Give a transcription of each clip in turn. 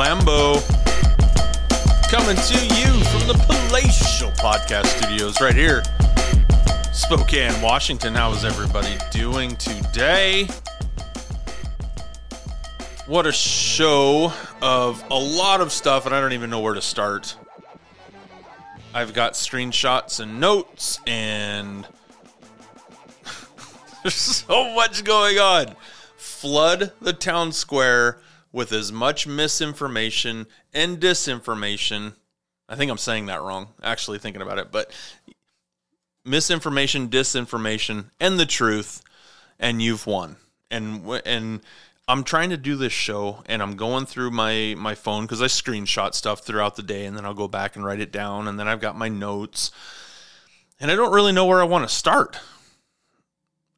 Lambo. Coming to you from the Palatial Podcast Studios right here, Spokane, Washington. How is everybody doing today? What a show of a lot of stuff, and I don't even know where to start. I've got screenshots and notes, and there's so much going on. Flood the town square with as much misinformation and disinformation. I think I'm saying that wrong, actually, thinking about it, but misinformation, disinformation, and the truth, and you've won. And and I'm trying to do this show, and I'm going through my my phone because I screenshot stuff throughout the day, and then I'll go back and write it down, and then I've got my notes, and I don't really know where I want to start.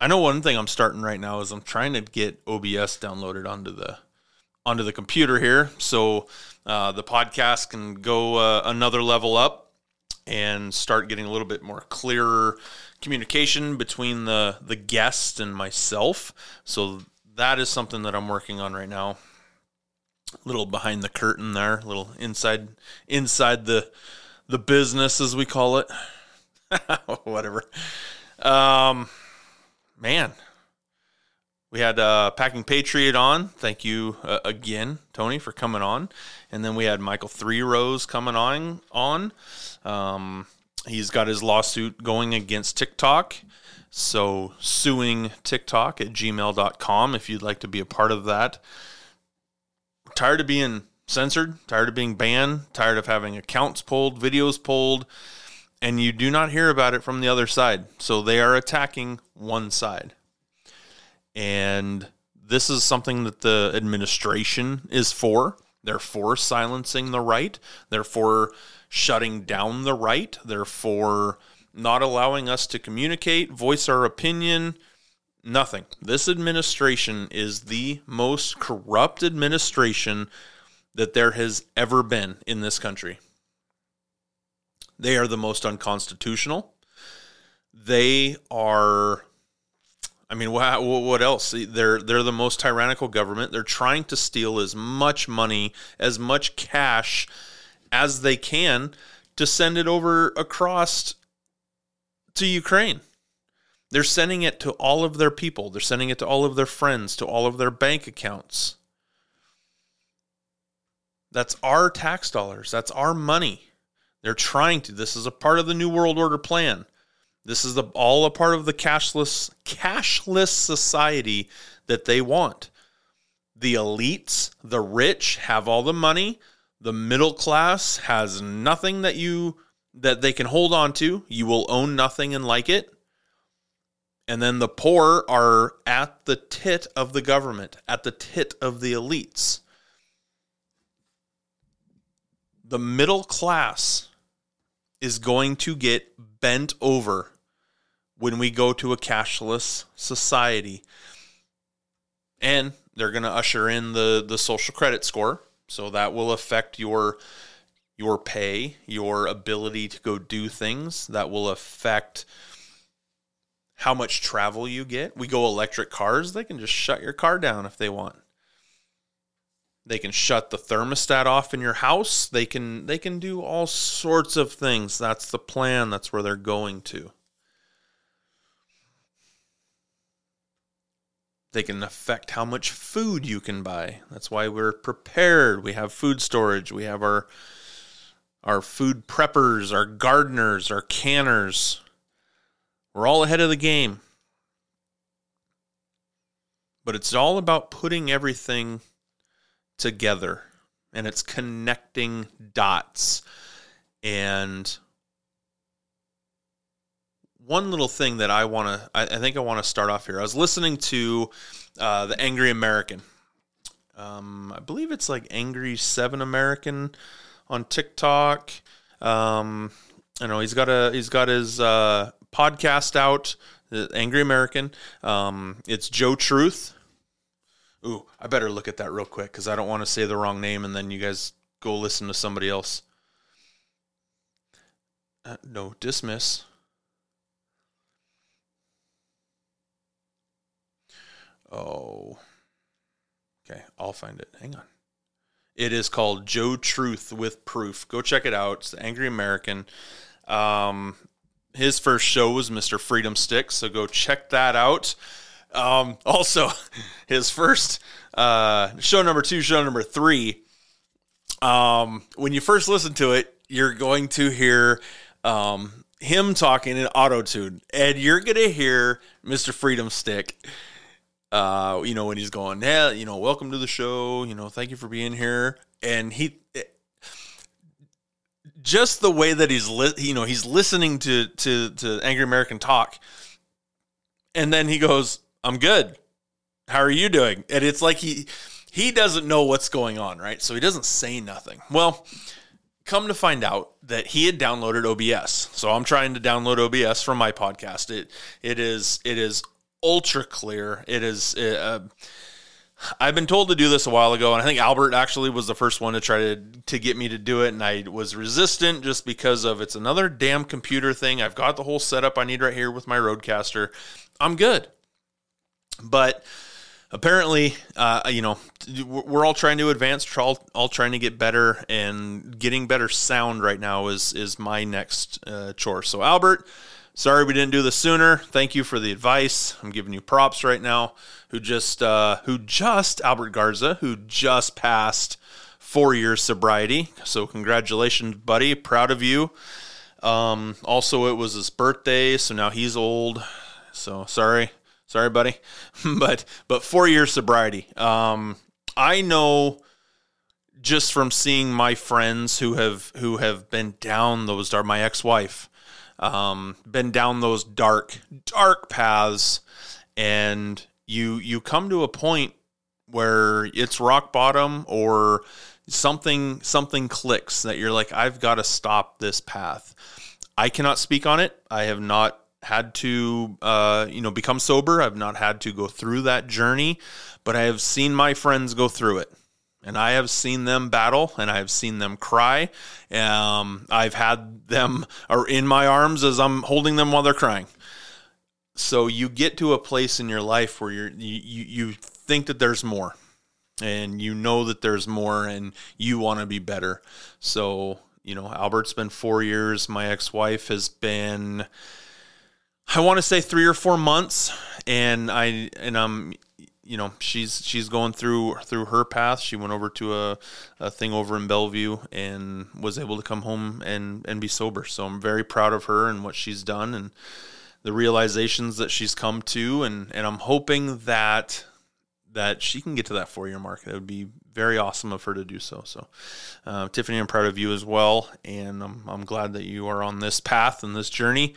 I know one thing I'm starting right now is I'm trying to get OBS downloaded onto the onto the computer here, so uh, the podcast can go uh, another level up and start getting a little bit more clearer communication between the the guest and myself. So that is something that I'm working on right now. A little behind the curtain there, a little inside inside the the business as we call it. Whatever. Um man, we had uh, Packing Patriot on. Thank you uh, again, Tony, for coming on. And then we had Michael Three Rows coming on. On, um, he's got his lawsuit going against TikTok. So suing TikTok at gmail.com if you'd like to be a part of that. Tired of being censored, tired of being banned, tired of having accounts pulled, videos pulled, and you do not hear about it from the other side. So they are attacking one side. And this is something that the administration is for. They're for silencing the right. They're for shutting down the right. They're for not allowing us to communicate, voice our opinion, nothing. This administration is the most corrupt administration that there has ever been in this country. They are the most unconstitutional. They are I mean, what, what else? They're they're the most tyrannical government. They're trying to steal as much money, as much cash as they can to send it over across to Ukraine. They're sending it to all of their people. They're sending it to all of their friends, to all of their bank accounts. That's our tax dollars. That's our money. They're trying to. This is a part of the New World Order plan. This is the, all a part of the cashless cashless society that they want. The elites, the rich have all the money. The middle class has nothing that you that they can hold on to. You will own nothing and like it. And then the poor are at the tit of the government, at the tit of the elites. The middle class is going to get bent over when we go to a cashless society. And they're going to usher in the the social credit score, so that will affect your your pay, your ability to go do things. That will affect how much travel you get. We go electric cars, they can just shut your car down if they want. They can shut the thermostat off in your house. They can they can do all sorts of things. That's the plan. That's where they're going to. They can affect how much food you can buy. That's why we're prepared. We have food storage. We have our our food preppers, our gardeners, our canners. We're all ahead of the game. But it's all about putting everything together and it's connecting dots. And one little thing that I want to, I, I, think I want to start off here. I was listening to uh, the Angry American. Um, I believe it's like Angry Seven American on TikTok. Um, I know he's got a he's got his uh, podcast out, Angry American. Um, it's Joe Truth. Ooh, I better look at that real quick because I don't want to say the wrong name and then you guys go listen to somebody else. Uh, no, dismiss. Oh. Okay, I'll find it. Hang on. It is called Joe Truth with Proof. Go check it out. It's the Angry American. Um, his first show was Mr. Freedom Stick, so go check that out. Um, also, his first uh, show number two, show number three. Um, when you first listen to it, you're going to hear um, him talking in auto tune, and you're gonna hear Mr. Freedom Stick. Uh, you know when he's going, yeah, you know, welcome to the show. You know, thank you for being here, and he just the way that he's li- you know he's listening to to to angry american talk and then he goes i'm good. How are you doing? And it's like he he doesn't know what's going on right? So he doesn't say nothing. Well come to find out that he had downloaded obs so i'm trying to download obs from my podcast. It it is it is ultra clear it is uh, I've been told to do this a while ago, and I think Albert actually was the first one to try to to get me to do it, and I was resistant just because of it's another damn computer thing. I've got the whole setup I need right here with my Rodecaster. I'm good, but apparently, uh, you know, we're all trying to advance, all, all trying to get better, and getting better sound right now is is my next uh, chore. So Albert Sorry we didn't do this sooner. Thank you for the advice. I'm giving you props right now. Who just uh, who just Albert Garza, who just passed four years sobriety. So congratulations, buddy. Proud of you. Um, also, it was his birthday, so now he's old. So sorry, sorry, buddy. but but four years sobriety. Um, I know just from seeing my friends who have who have been down those dark. My ex wife um, been down those dark, dark paths, and you you come to a point where it's rock bottom or something something clicks that you're like, I've got to stop this path. I cannot speak on it. I have not had to uh, you know become sober. I've not had to go through that journey, but I have seen my friends go through it and I have seen them battle and I have seen them cry. Um, I've had them are in my arms as I'm holding them while they're crying. So you get to a place in your life where you're, you, you think that there's more and you know that there's more and you want to be better. So, you know, Albert's been four years. My ex-wife has been, I want to say three or four months. And I, and I'm, you know she's she's going through through her path. She went over to a, a thing over in Bellevue and was able to come home and and be sober. So I'm very proud of her and what she's done and the realizations that she's come to and and I'm hoping that that she can get to that four year mark. That would be very awesome of her to do so. So, uh, Tiffany, I'm proud of you as well, and I'm I'm glad that you are on this path and this journey.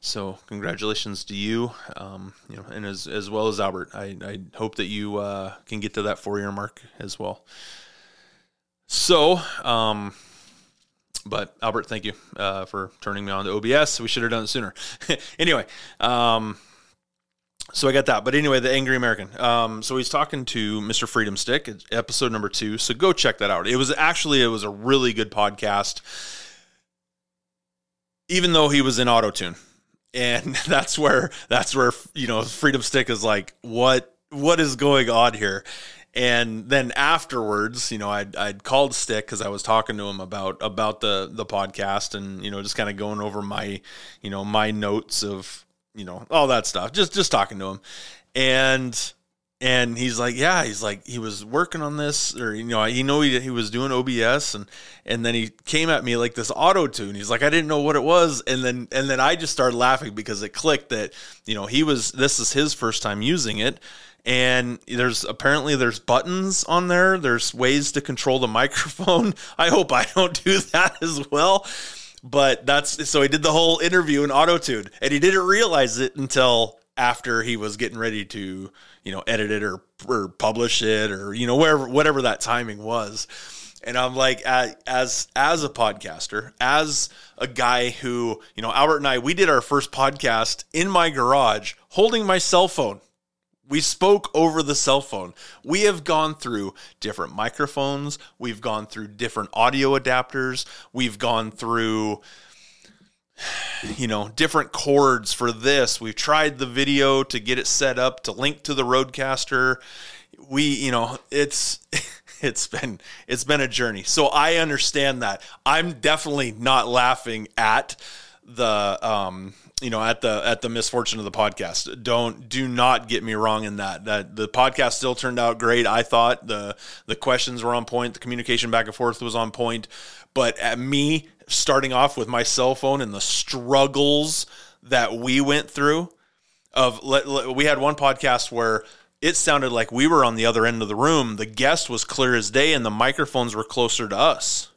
So congratulations to you, um, you know, and as as well as Albert. I, I hope that you uh, can get to that four year mark as well. So, um, but Albert, thank you uh, for turning me on to OBS. We should have done it sooner. anyway, um, so I got that. But anyway, the Angry American. Um, so he's talking to Mr. Freedom Stick, episode number two. So go check that out. It was actually it was a really good podcast, even though he was in auto tune and that's where that's where you know freedom stick is like what what is going on here? And then afterwards you know i'd, I'd called stick because i was talking to him about about the the podcast and you know just kind of going over my you know my notes of you know all that stuff just just talking to him. And and he's like yeah he's like he was working on this or you know he know he, he was doing obs and and then he came at me like this auto tune he's like i didn't know what it was. And then and then i just started laughing because it clicked that you know he was this is his first time using it. And there's apparently there's buttons on there. There's ways to control the microphone. I hope i don't do that as well. But that's so he did the whole interview in auto tune and he didn't realize it until after he was getting ready to, you know, edit it or, or publish it or, you know, wherever, whatever that timing was. And I'm like, as, as a podcaster, as a guy who, you know, Albert and I, we did our first podcast in my garage holding my cell phone. We spoke over the cell phone. We have gone through different microphones. We've gone through different audio adapters. We've gone through, you know, different cords for this. We've tried the video to get it set up to link to the Rodecaster. We, you know, it's it's been it's been a journey. So I understand that. I'm definitely not laughing at the um you know at the at the misfortune of the podcast don't do not get me wrong in that that the podcast still turned out great i thought the the questions were on point the communication back and forth was on point but at me starting off with my cell phone and the struggles that we went through of we had one podcast where it sounded like we were on the other end of the room. The guest was clear as day and the microphones were closer to us.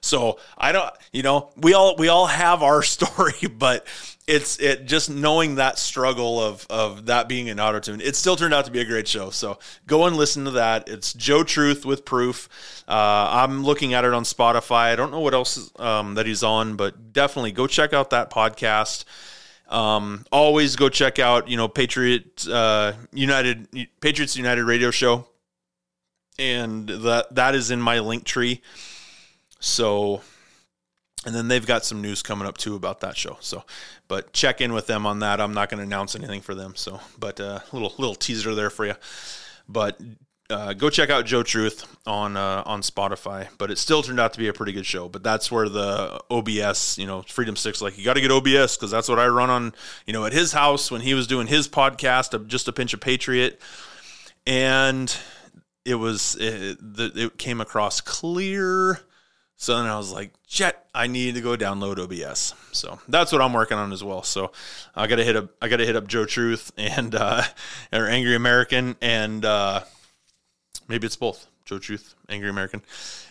So I don't, you know, we all we all have our story, but it's it just knowing that struggle of of that being an auto tune. It still turned out to be a great show. So go and listen to that. It's Joe Truth with proof. Uh, I'm looking at it on Spotify. I don't know what else um, that he's on, but definitely go check out that podcast. Um, always go check out you know Patriot uh, United Patriots United radio show, and that that is in my link tree. So, and then they've got some news coming up too about that show. So, but check in with them on that. I'm not going to announce anything for them. So, but a uh, little little teaser there for you. But uh, go check out Joe Truth on uh, on Spotify. But it still turned out to be a pretty good show. But that's where the OBS, you know, Freedom Stick, like you got to get OBS because that's what I run on, you know, at his house when he was doing his podcast just a pinch of Patriot, and it was it, it came across clear so then I was like, Jet, I need to go download OBS. So that's what I'm working on as well. So I gotta hit up I gotta hit up Joe Truth and uh or Angry American and uh maybe it's both. Joe Truth, Angry American.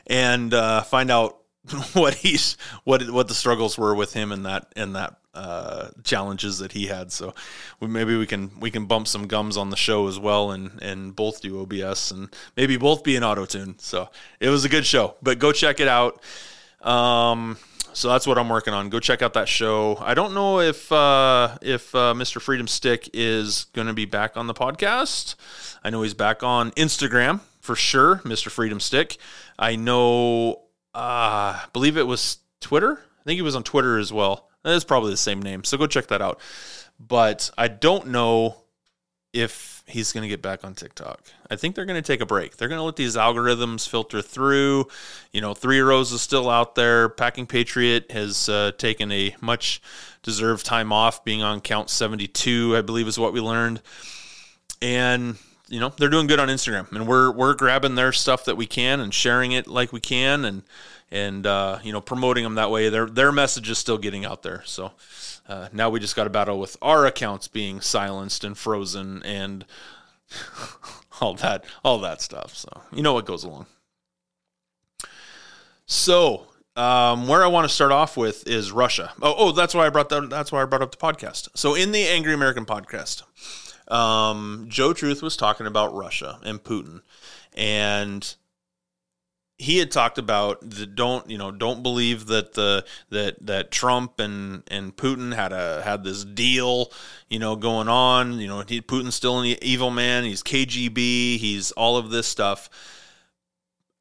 And uh find out what he's what what the struggles were with him in that in that uh, challenges that he had. So we, maybe we can we can bump some gums on the show as well, and and both do OBS and maybe both be an auto tune. So it was a good show, but go check it out. Um, so that's what I'm working on. Go check out that show. I don't know if uh, if uh, Mr. Freedom Stick is going to be back on the podcast. I know he's back on Instagram for sure, Mr. Freedom Stick. I know, uh, believe it was Twitter. I think he was on Twitter as well. It's probably the same name. So go check that out. But I don't know if he's going to get back on TikTok. I think they're going to take a break. They're going to let these algorithms filter through. You know, Three Rows is still out there. Packing Patriot has uh, taken a much deserved time off, being on count 72, I believe is what we learned. And you know they're doing good on Instagram, and we're we're grabbing their stuff that we can and sharing it like we can, and and uh, you know promoting them that way. Their their message is still getting out there. So uh, now we just got to battle with our accounts being silenced and frozen and all that all that stuff. So you know what goes along. So um, where I want to start off with is Russia. Oh, oh, that's why I brought that. That's why I brought up the podcast. So in the Angry American podcast, um, Joe Truth was talking about Russia and Putin, and he had talked about the don't you know don't believe that the that that Trump and and Putin had a had this deal you know going on. You know he, Putin's still an evil man. He's KGB he's all of this stuff.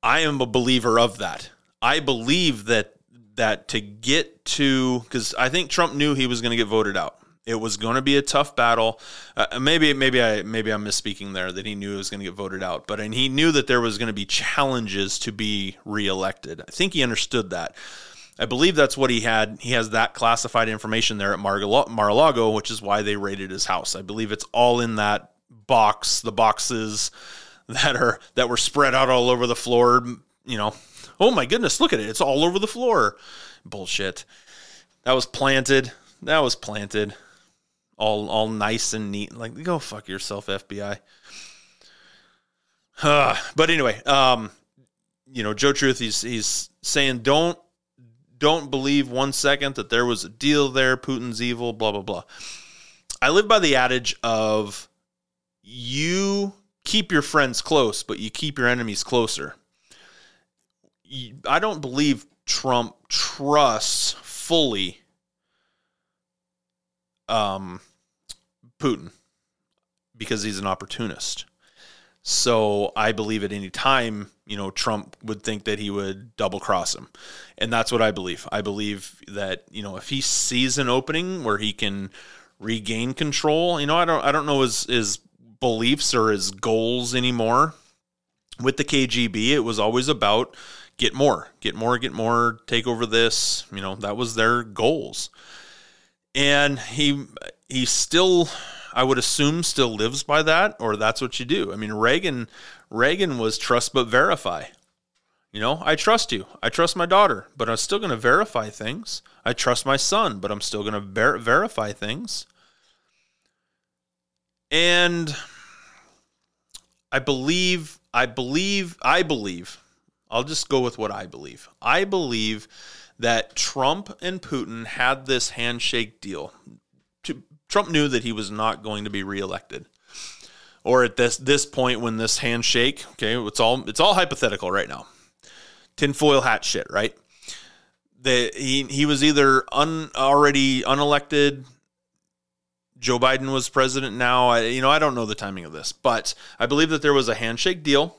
I am a believer of that. I believe that that to get to because I think Trump knew he was going to get voted out it was going to be a tough battle. Uh, maybe, maybe I, maybe I'm misspeaking there. That he knew it was going to get voted out, but and he knew that there was going to be challenges to be reelected. I think he understood that. I believe that's what he had. He has that classified information there at Mar-a-Lago, which is why they raided his house. I believe it's all in that box, the boxes that are that were spread out all over the floor. You know, oh my goodness, look at it! It's all over the floor. Bullshit. That was planted. That was planted all all nice and neat. Like go fuck yourself, FBI. Uh, but anyway, um, you know, Joe Truth, he's he's saying don't don't believe one second that there was a deal there. Putin's evil. Blah blah blah. I live by the adage of you keep your friends close, but you keep your enemies closer. I don't believe Trump trusts fully um, Putin because he's an opportunist. So I believe at any time, you know, Trump would think that he would double cross him. And that's what I believe. I believe that, you know, if he sees an opening where he can regain control, you know, I don't I don't know his his beliefs or his goals anymore. with the KGB, it was always about get more, get more, get more, take over this. You know, that was their goals. And he he still I would assume still lives by that or that's what you do. I mean, Reagan Reagan was trust but verify. You know, I trust you. I trust my daughter, but I'm still going to verify things. I trust my son, but I'm still going to ver- verify things. And I believe, I believe, I believe, I'll just go with what I believe. I believe that Trump and Putin had this handshake deal. Trump knew that he was not going to be reelected. Or at this this point when this handshake, okay, it's all it's all hypothetical right now tinfoil hat shit, right? The, he he was either un, already unelected. Joe Biden was president now. I, you know, I don't know the timing of this, but I believe that there was a handshake deal.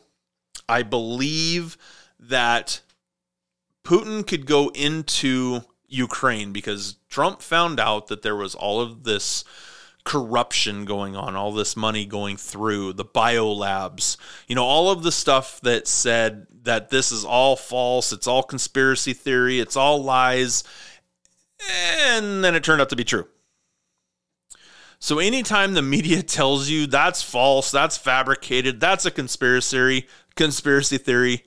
I believe that Putin could go into Ukraine because Trump found out that there was all of this corruption going on, all this money going through, the biolabs, you know, all of the stuff that said that this is all false, it's all conspiracy theory, it's all lies, and then it turned out to be true. So anytime the media tells you that's false, that's fabricated, that's a conspiracy conspiracy theory,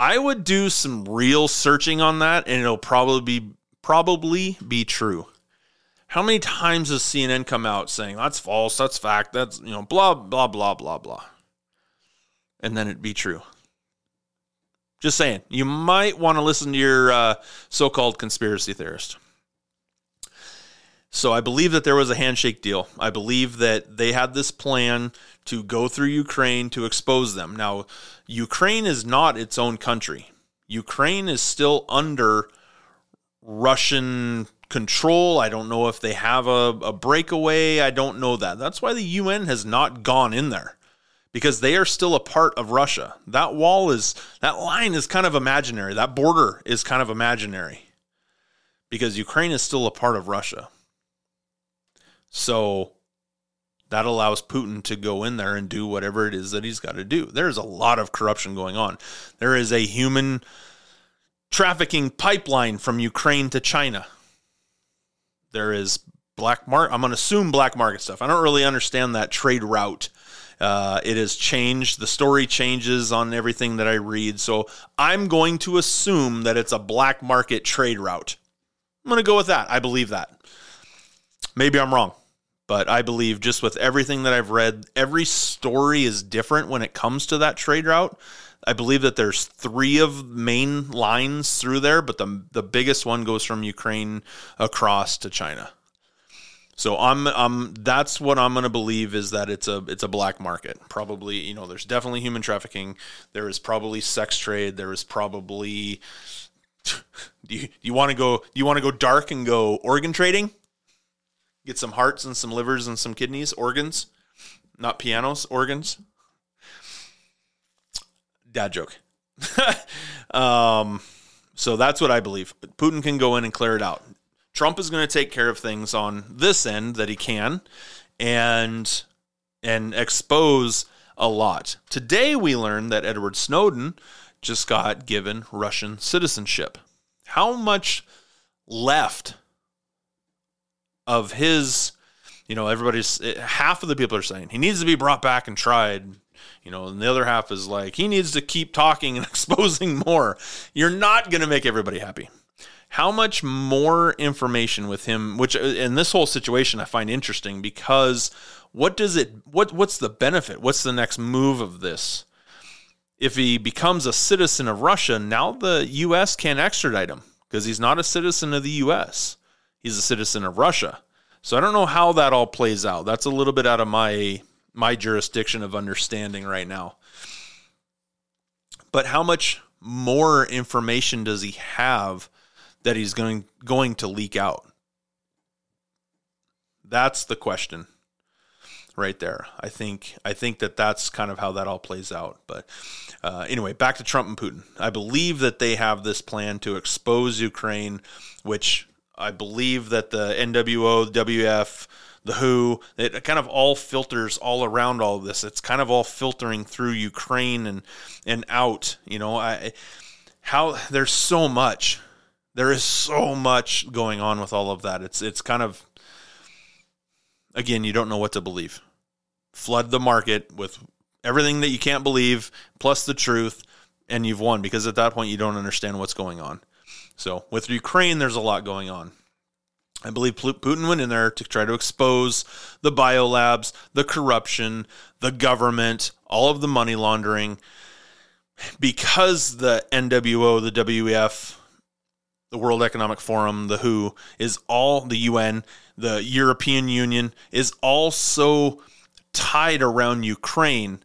I would do some real searching on that and it'll probably be probably be true. How many times has CNN come out saying that's false, that's fact, that's, you know, blah, blah, blah, blah, blah. And then it be true. Just saying, you might want to listen to your uh, so called conspiracy theorist. So I believe that there was a handshake deal. I believe that they had this plan to go through Ukraine to expose them. Now, Ukraine is not its own country. Ukraine is still under Russian control. I don't know if they have a, a breakaway. I don't know that. That's why the UN has not gone in there because they are still a part of Russia. That wall is, that line is kind of imaginary. That border is kind of imaginary because Ukraine is still a part of Russia. So that allows Putin to go in there and do whatever it is that he's got to do. There's a lot of corruption going on. There is a human trafficking pipeline from Ukraine to China there is black market. I'm going to assume black market stuff. I don't really understand that trade route. Uh, it has changed. The story changes on everything that I read. So I'm going to assume that it's a black market trade route. I'm going to go with that. I believe that. Maybe I'm wrong, but I believe just with everything that I've read, every story is different when it comes to that trade route. I believe that there's three of main lines through there, but the the biggest one goes from Ukraine across to China. So I'm um that's what I'm going to believe is that it's a it's a black market. Probably, you know, there's definitely human trafficking, there is probably sex trade, there is probably do you, you want to go do you want to go dark and go organ trading? Get some hearts and some livers and some kidneys, organs, not pianos, organs dad joke. um, so that's what I believe. Putin can go in and clear it out. Trump is going to take care of things on this end that he can, and and expose a lot. Today we learned that Edward Snowden just got given Russian citizenship. How much left of his, you know, everybody's half of the people are saying he needs to be brought back and tried you know, and the other half is like he needs to keep talking and exposing more. You're not going to make everybody happy. How much more information with him, which uh, in this whole situation I find interesting because what does it what what's the benefit? What's the next move of this? If he becomes a citizen of Russia, now the US can't extradite him because he's not a citizen of the US. He's a citizen of Russia. So I don't know how that all plays out. That's a little bit out of my my jurisdiction of understanding right now. But how much more information does he have that he's going going to leak out? That's the question right there. I think I think that that's kind of how that all plays out. But uh, anyway, back to Trump and Putin. I believe that they have this plan to expose Ukraine, which I believe that the NWO, the WF, the WHO. It kind of all filters all around all of this. It's kind of all filtering through Ukraine and and out. You know, I how there's so much. There is so much going on with all of that. It's it's kind of again, you don't know what to believe. Flood the market with everything that you can't believe plus the truth and you've won because at that point you don't understand what's going on. So with Ukraine, there's a lot going on. I believe Putin went in there to try to expose the biolabs, the corruption, the government, all of the money laundering. Because the NWO, the WEF, the World Economic Forum, the WHO, is all the UN, the European Union, is all so tied around Ukraine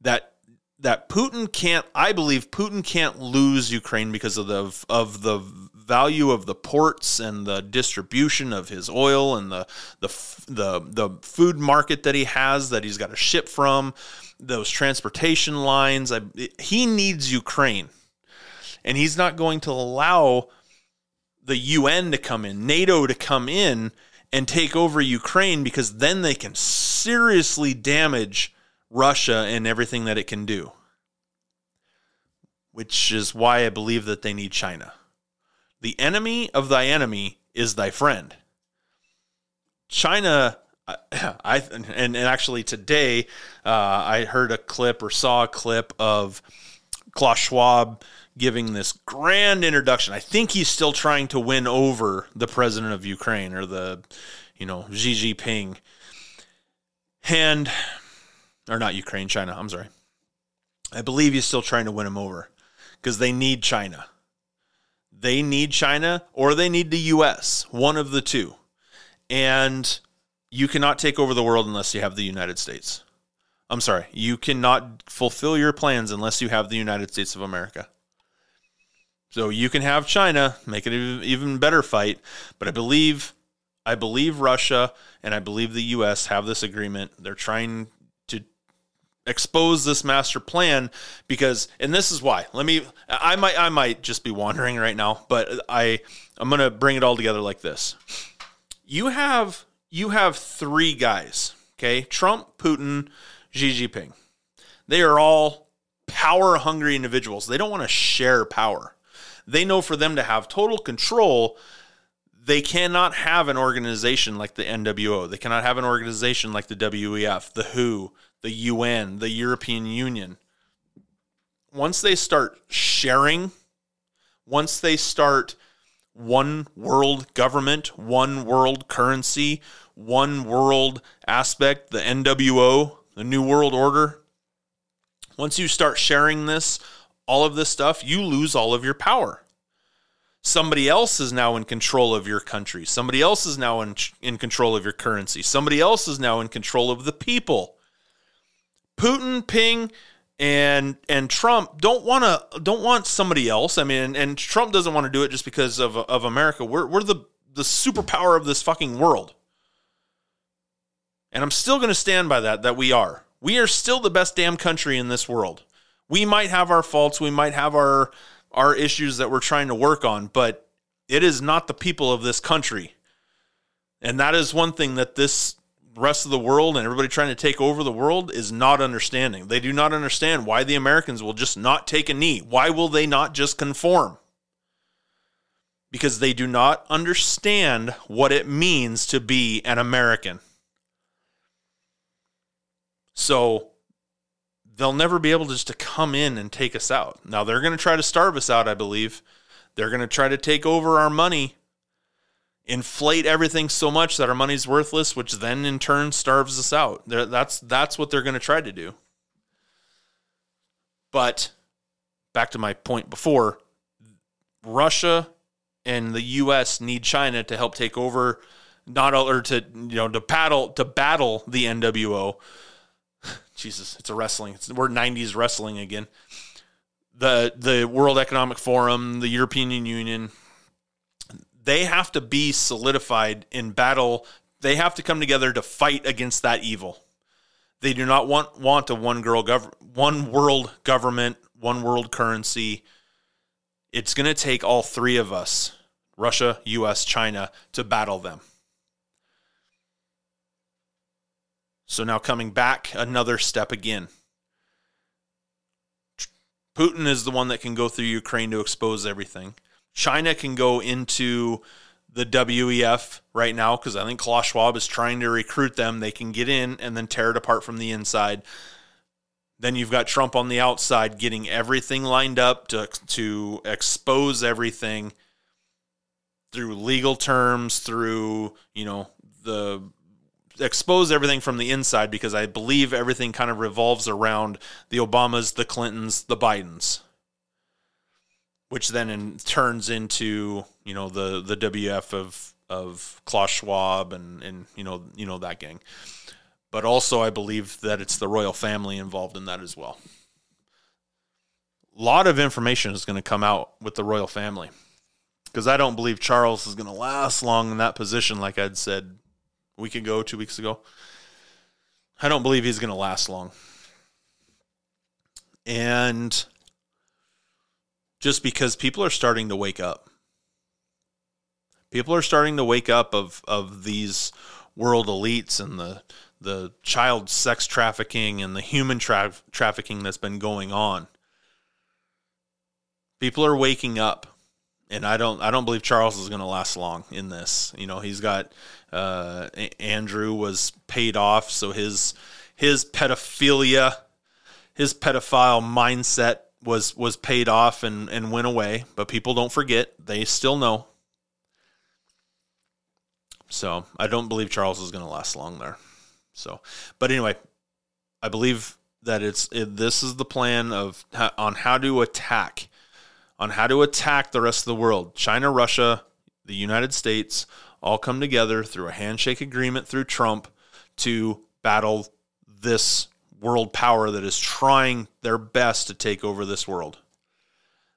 that that Putin can't I believe Putin can't lose Ukraine because of the of the value of the ports and the distribution of his oil and the the the the food market that he has that he's got to ship from those transportation lines. I, he needs Ukraine. And he's not going to allow the UN to come in NATO to come in and take over Ukraine because then they can seriously damage Russia and everything that it can do. Which is why I believe that they need China. The enemy of thy enemy is thy friend. China, I and, and actually today uh, I heard a clip or saw a clip of Klaus Schwab giving this grand introduction. I think he's still trying to win over the president of Ukraine or the, you know, Xi Jinping. And or not Ukraine, China. I'm sorry. I believe he's still trying to win him over because they need China. They need China or they need the US, one of the two. And you cannot take over the world unless you have the United States. I'm sorry, you cannot fulfill your plans unless you have the United States of America. So you can have China make it an even better fight, but I believe I believe Russia and I believe the US have this agreement. They're trying expose this master plan because and this is why let me i might i might just be wandering right now but i i'm gonna bring it all together like this you have you have three guys okay trump putin xi jinping they are all power hungry individuals they don't want to share power they know for them to have total control they cannot have an organization like the NWO. They cannot have an organization like the WEF, the WHO, the UN, the European Union, once they start sharing, once they start one world government, one world currency, one world aspect, the NWO, the New World Order, once you start sharing this, all of this stuff, you lose all of your power. Somebody else is now in control of your country. Somebody else is now in, in control of your currency. Somebody else is now in control of the people. Putin, Ping, and and Trump don't want to don't want somebody else. I mean, and Trump doesn't want to do it just because of of America. We're we're the the superpower of this fucking world. And I'm still going to stand by that that we are. We are still the best damn country in this world. We might have our faults, we might have our our issues that we're trying to work on, but it is not the people of this country. And that is one thing that this rest of the world and everybody trying to take over the world is not understanding. They do not understand why the Americans will just not take a knee. Why will they not just conform? Because they do not understand what it means to be an American. So they'll never be able to just to come in and take us out. Now they're going to try to starve us out, I believe. They're going to try to take over our money inflate everything so much that our money's worthless, which then in turn starves us out. That's that's what they're going to try to do. But back to my point before, Russia and the U.S. need China to help take over, not all or to you know to battle to battle the NWO. Jesus, it's a wrestling. It's, we're '90s wrestling again. The the World Economic Forum, the European Union, they have to be solidified in battle. They have to come together to fight against that evil. They do not want want a one girl gov- one world government, one world currency. It's going to take all three of us, Russia, US, China, to battle them. So now coming back another step again. Putin is the one that can go through Ukraine to expose everything. China can go into the WEF right now because I think Klaus Schwab is trying to recruit them. They can get in and then tear it apart from the inside. Then you've got Trump on the outside getting everything lined up to to expose everything through legal terms, through, you know, the expose everything from the inside because I believe everything kind of revolves around the Obamas, the Clintons, the Bidens, which then in, turns into you know the the WF of of Klaus Schwab and and you know you know that gang. But also, I believe that it's the royal family involved in that as well. A lot of information is going to come out with the royal family because I don't believe Charles is going to last long in that position, like I'd said a week ago, two weeks ago. I don't believe he's going to last long. And just because people are starting to wake up. People are starting to wake up of, of these world elites and the the child sex trafficking and the human tra- trafficking that's been going on. People are waking up and I don't I don't believe Charles is going to last long in this. You know, he's got uh, Andrew was paid off, so his his pedophilia, his pedophile mindset was was paid off and and went away. But people don't forget; they still know. So I don't believe Charles is going to last long there. So, but anyway, I believe that it's it, this is the plan of on how to attack on how to attack the rest of the world. China, Russia, the United States all come together through a handshake agreement through Trump to battle this world power that is trying their best to take over this world.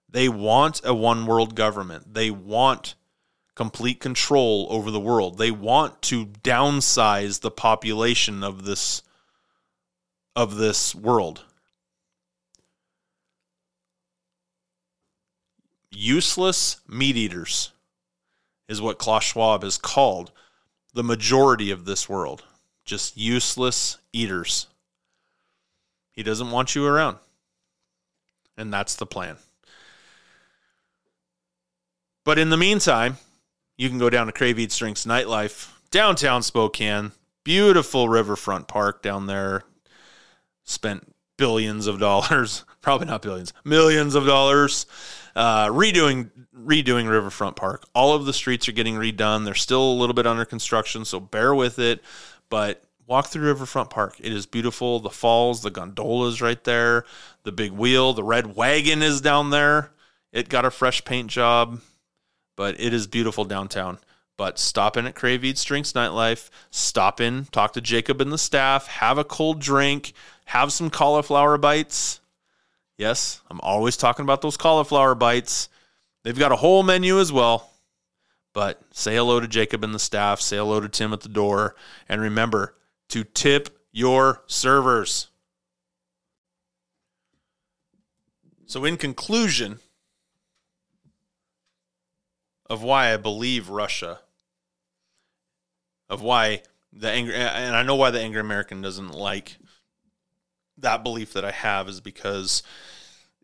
They want a one world government. They want complete control over the world. They want to downsize the population of this of this world. useless meat eaters is what Klaus Schwab has called the majority of this world. Just useless eaters. He doesn't want you around. And that's the plan. But in the meantime, you can go down to Crave Eats Drinks Nightlife, downtown Spokane, beautiful riverfront park down there. Spent billions of dollars, probably not billions, millions of dollars uh, redoing redoing Riverfront Park. All of the streets are getting redone. They're still a little bit under construction, so bear with it. But walk through Riverfront Park. It is beautiful. The falls, the gondolas right there, the big wheel, the red wagon is down there. It got a fresh paint job, but it is beautiful downtown. But stop in at Crave Eats Drinks Nightlife. Stop in, talk to Jacob and the staff, have a cold drink, have some cauliflower bites Yes, I'm always talking about those cauliflower bites. They've got a whole menu as well. But say hello to Jacob and the staff, say hello to Tim at the door, and remember to tip your servers. So, in conclusion of why I believe Russia, of why the angry, and I know why the angry American doesn't like that belief that I have is because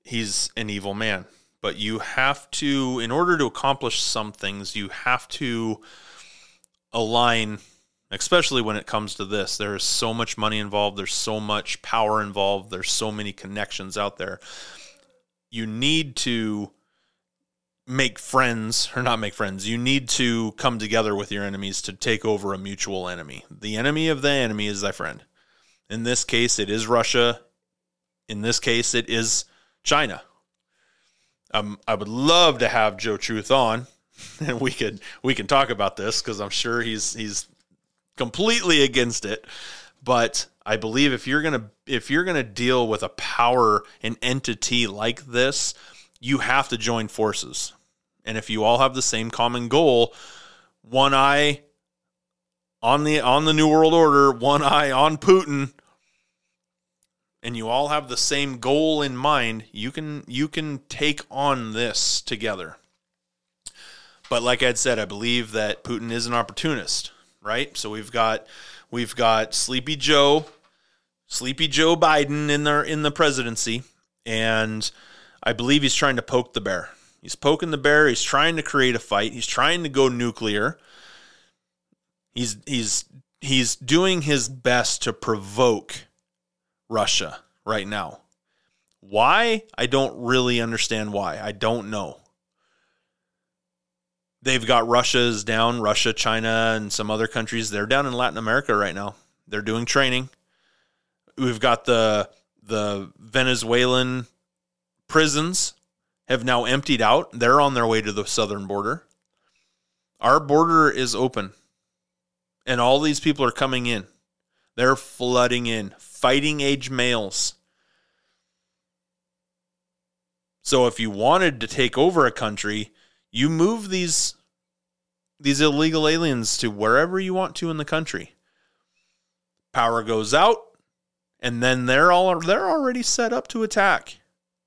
he's an evil man. But you have to, in order to accomplish some things, you have to align, especially when it comes to this. There is so much money involved, there's so much power involved, there's so many connections out there. You need to make friends or not make friends you need to come together with your enemies to take over a mutual enemy the enemy of the enemy is thy friend in this case, it is Russia. In this case, it is China. Um, I would love to have Joe Truth on, and we could we can talk about this because I'm sure he's he's completely against it. But I believe if you're gonna if you're gonna deal with a power an entity like this, you have to join forces. And if you all have the same common goal, one eye on the on the new world order, one eye on Putin, and you all have the same goal in mind, you can you can take on this together. But like I'd said, I believe that Putin is an opportunist, right? So we've got We've got Sleepy Joe, Sleepy Joe Biden in the in the presidency, and I believe he's trying to poke the bear. He's poking the bear. He's trying to create a fight. He's trying to go nuclear. He's he's he's doing his best to provoke Russia right now. Why? I don't really understand why. I don't know. They've got Russia's down, Russia, China, and some other countries. They're down in Latin America right now. They're doing training. We've got the the Venezuelan prisons have now emptied out. They're on their way to the southern border. Our border is open. And all these people are coming in. They're flooding in, fighting age males. So if you wanted to take over a country, you move these these illegal aliens to wherever you want to in the country. Power goes out and then they're all they're already set up to attack.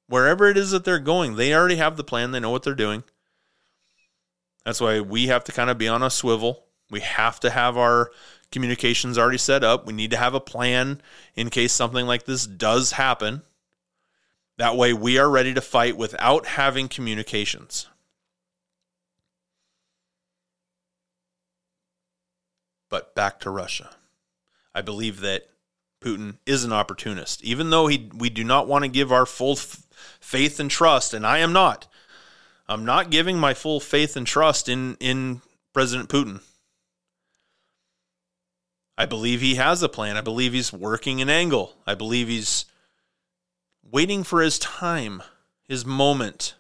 Wherever it is that they're going, they already have the plan, they know what they're doing. That's why we have to kind of be on a swivel. We have to have our communications already set up. We need to have a plan in case something like this does happen. That way, we are ready to fight without having communications. But back to Russia. I believe that Putin is an opportunist. Even though he, we do not want to give our full f- faith and trust, and I am not. I'm not giving my full faith and trust in, in President Putin. I believe he has a plan. I believe he's working an angle. I believe he's waiting for his time, his moment.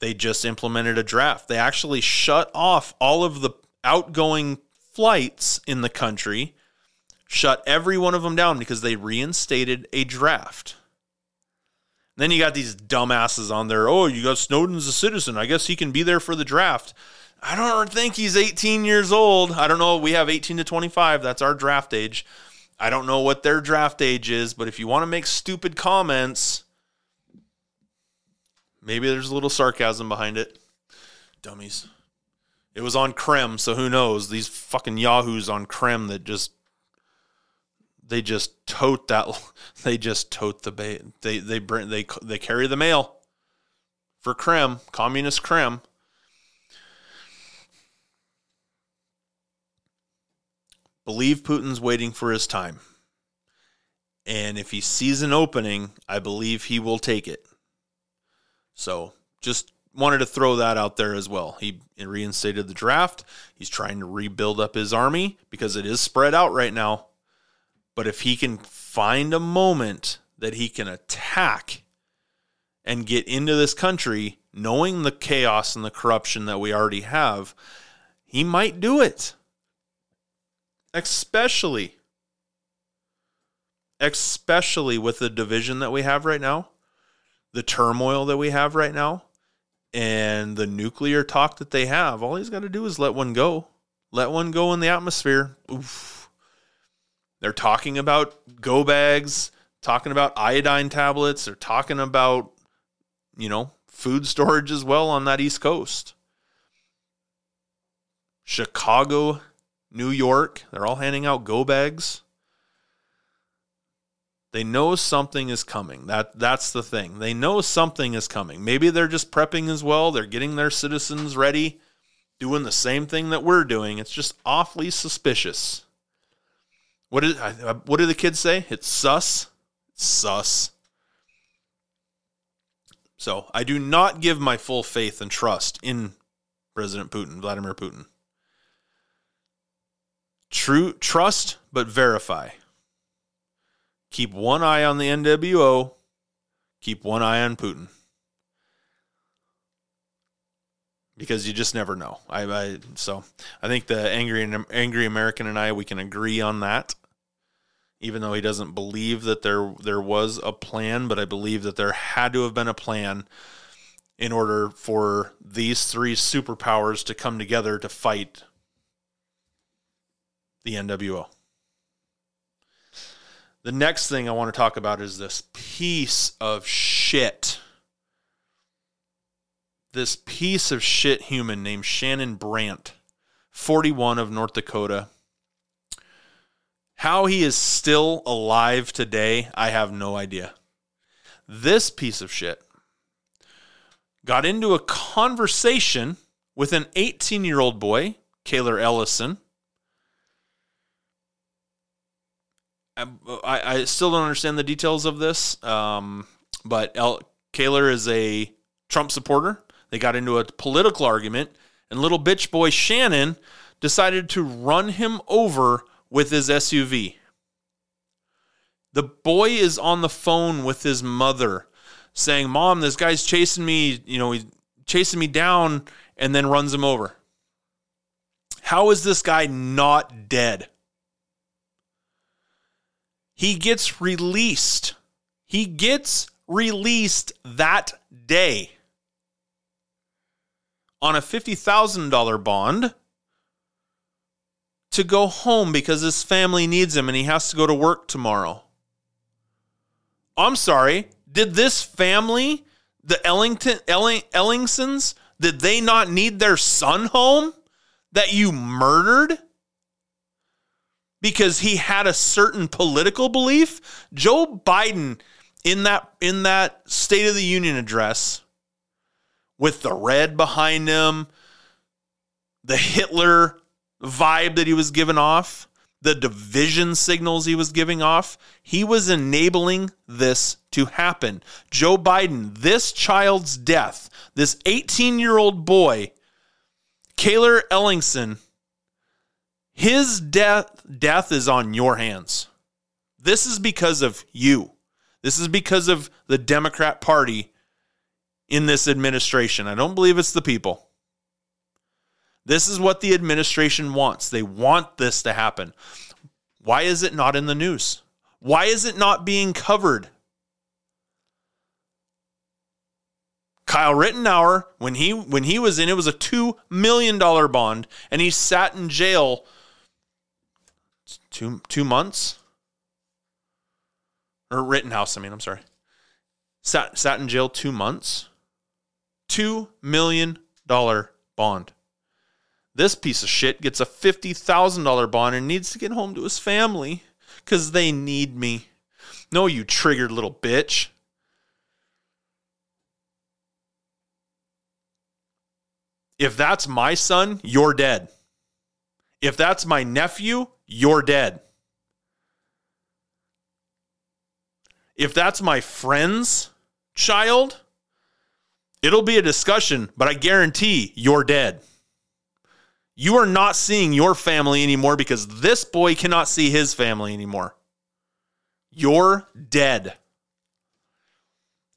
They just implemented a draft. They actually shut off all of the outgoing flights in the country, shut every one of them down because they reinstated a draft. Then you got these dumbasses on there. Oh, you got Snowden's a citizen. I guess he can be there for the draft. I don't think he's 18 years old. I don't know. We have 18 to 25. That's our draft age. I don't know what their draft age is, but if you want to make stupid comments, maybe there's a little sarcasm behind it. Dummies. It was on Krem, so who knows? These fucking yahoos on Krem that just they just tote that they just tote the bait. They they bring they they carry the mail for Krem, communist Krem. Believe Putin's waiting for his time. And if he sees an opening, I believe he will take it. So just wanted to throw that out there as well. He reinstated the draft. He's trying to rebuild up his army because it is spread out right now. But if he can find a moment that he can attack and get into this country, knowing the chaos and the corruption that we already have, he might do it especially especially with the division that we have right now, the turmoil that we have right now, and the nuclear talk that they have. All he's got to do is let one go. Let one go in the atmosphere. Oof. They're talking about go bags, talking about iodine tablets, they're talking about, you know, food storage as well on that East Coast. Chicago New York, they're all handing out go bags. They know something is coming. That that's the thing. They know something is coming. Maybe they're just prepping as well. They're getting their citizens ready, doing the same thing that we're doing. It's just awfully suspicious. What did what did the kids say? It's sus. It's sus. So I do not give my full faith and trust in President Putin, Vladimir Putin. True trust but verify. Keep one eye on the NWO, keep one eye on Putin. Because you just never know. I, I so I think the angry angry American and I we can agree on that. Even though he doesn't believe that there there was a plan, but I believe that there had to have been a plan in order for these three superpowers to come together to fight the NWO. The next thing I want to talk about is this piece of shit. This piece of shit human named Shannon Brandt, 41 of North Dakota. How he is still alive today, I have no idea. This piece of shit got into a conversation with an 18 year old boy, Cayler Ellison. I, I, still don't understand the details of this, um, but El, Cayler is a Trump supporter. They got into a political argument, and little bitch boy Shannon decided to run him over with his SUV. The boy is on the phone with his mother saying, Mom, this guy's chasing me, you know, he's chasing me down and then runs him over. How is this guy not dead? He gets released. He gets released that day on a $50,000 bond to go home because his family needs him and he has to go to work tomorrow. I'm sorry, did this family, the Ellington Elling, Ellingsons, did they not need their son home that you murdered? Because he had a certain political belief? Joe Biden in that in that State of the Union address with the red behind him, the Hitler vibe that he was giving off, the division signals he was giving off, he was enabling this to happen. Joe Biden, this child's death, this 18 year old boy, Cayler Ellingson, his death, death is on your hands. This is because of you. This is because of the Democrat Party in this administration. I don't believe it's the people. This is what the administration wants. They want this to happen. Why is it not in the news? Why is it not being covered? Kyle Rittenhour, when he when he was in, it was a two million dollar bond, and he sat in jail two two months. Or Rittenhouse, I mean, I'm sorry. Sat sat in jail two months. Two million dollar bond. This piece of shit gets a $50,000 bond and needs to get home to his family because they need me. No, you triggered little bitch. If that's my son, you're dead. If that's my nephew, you're dead. If that's my friend's child, it'll be a discussion, but I guarantee you're dead. You are not seeing your family anymore because this boy cannot see his family anymore. You're dead.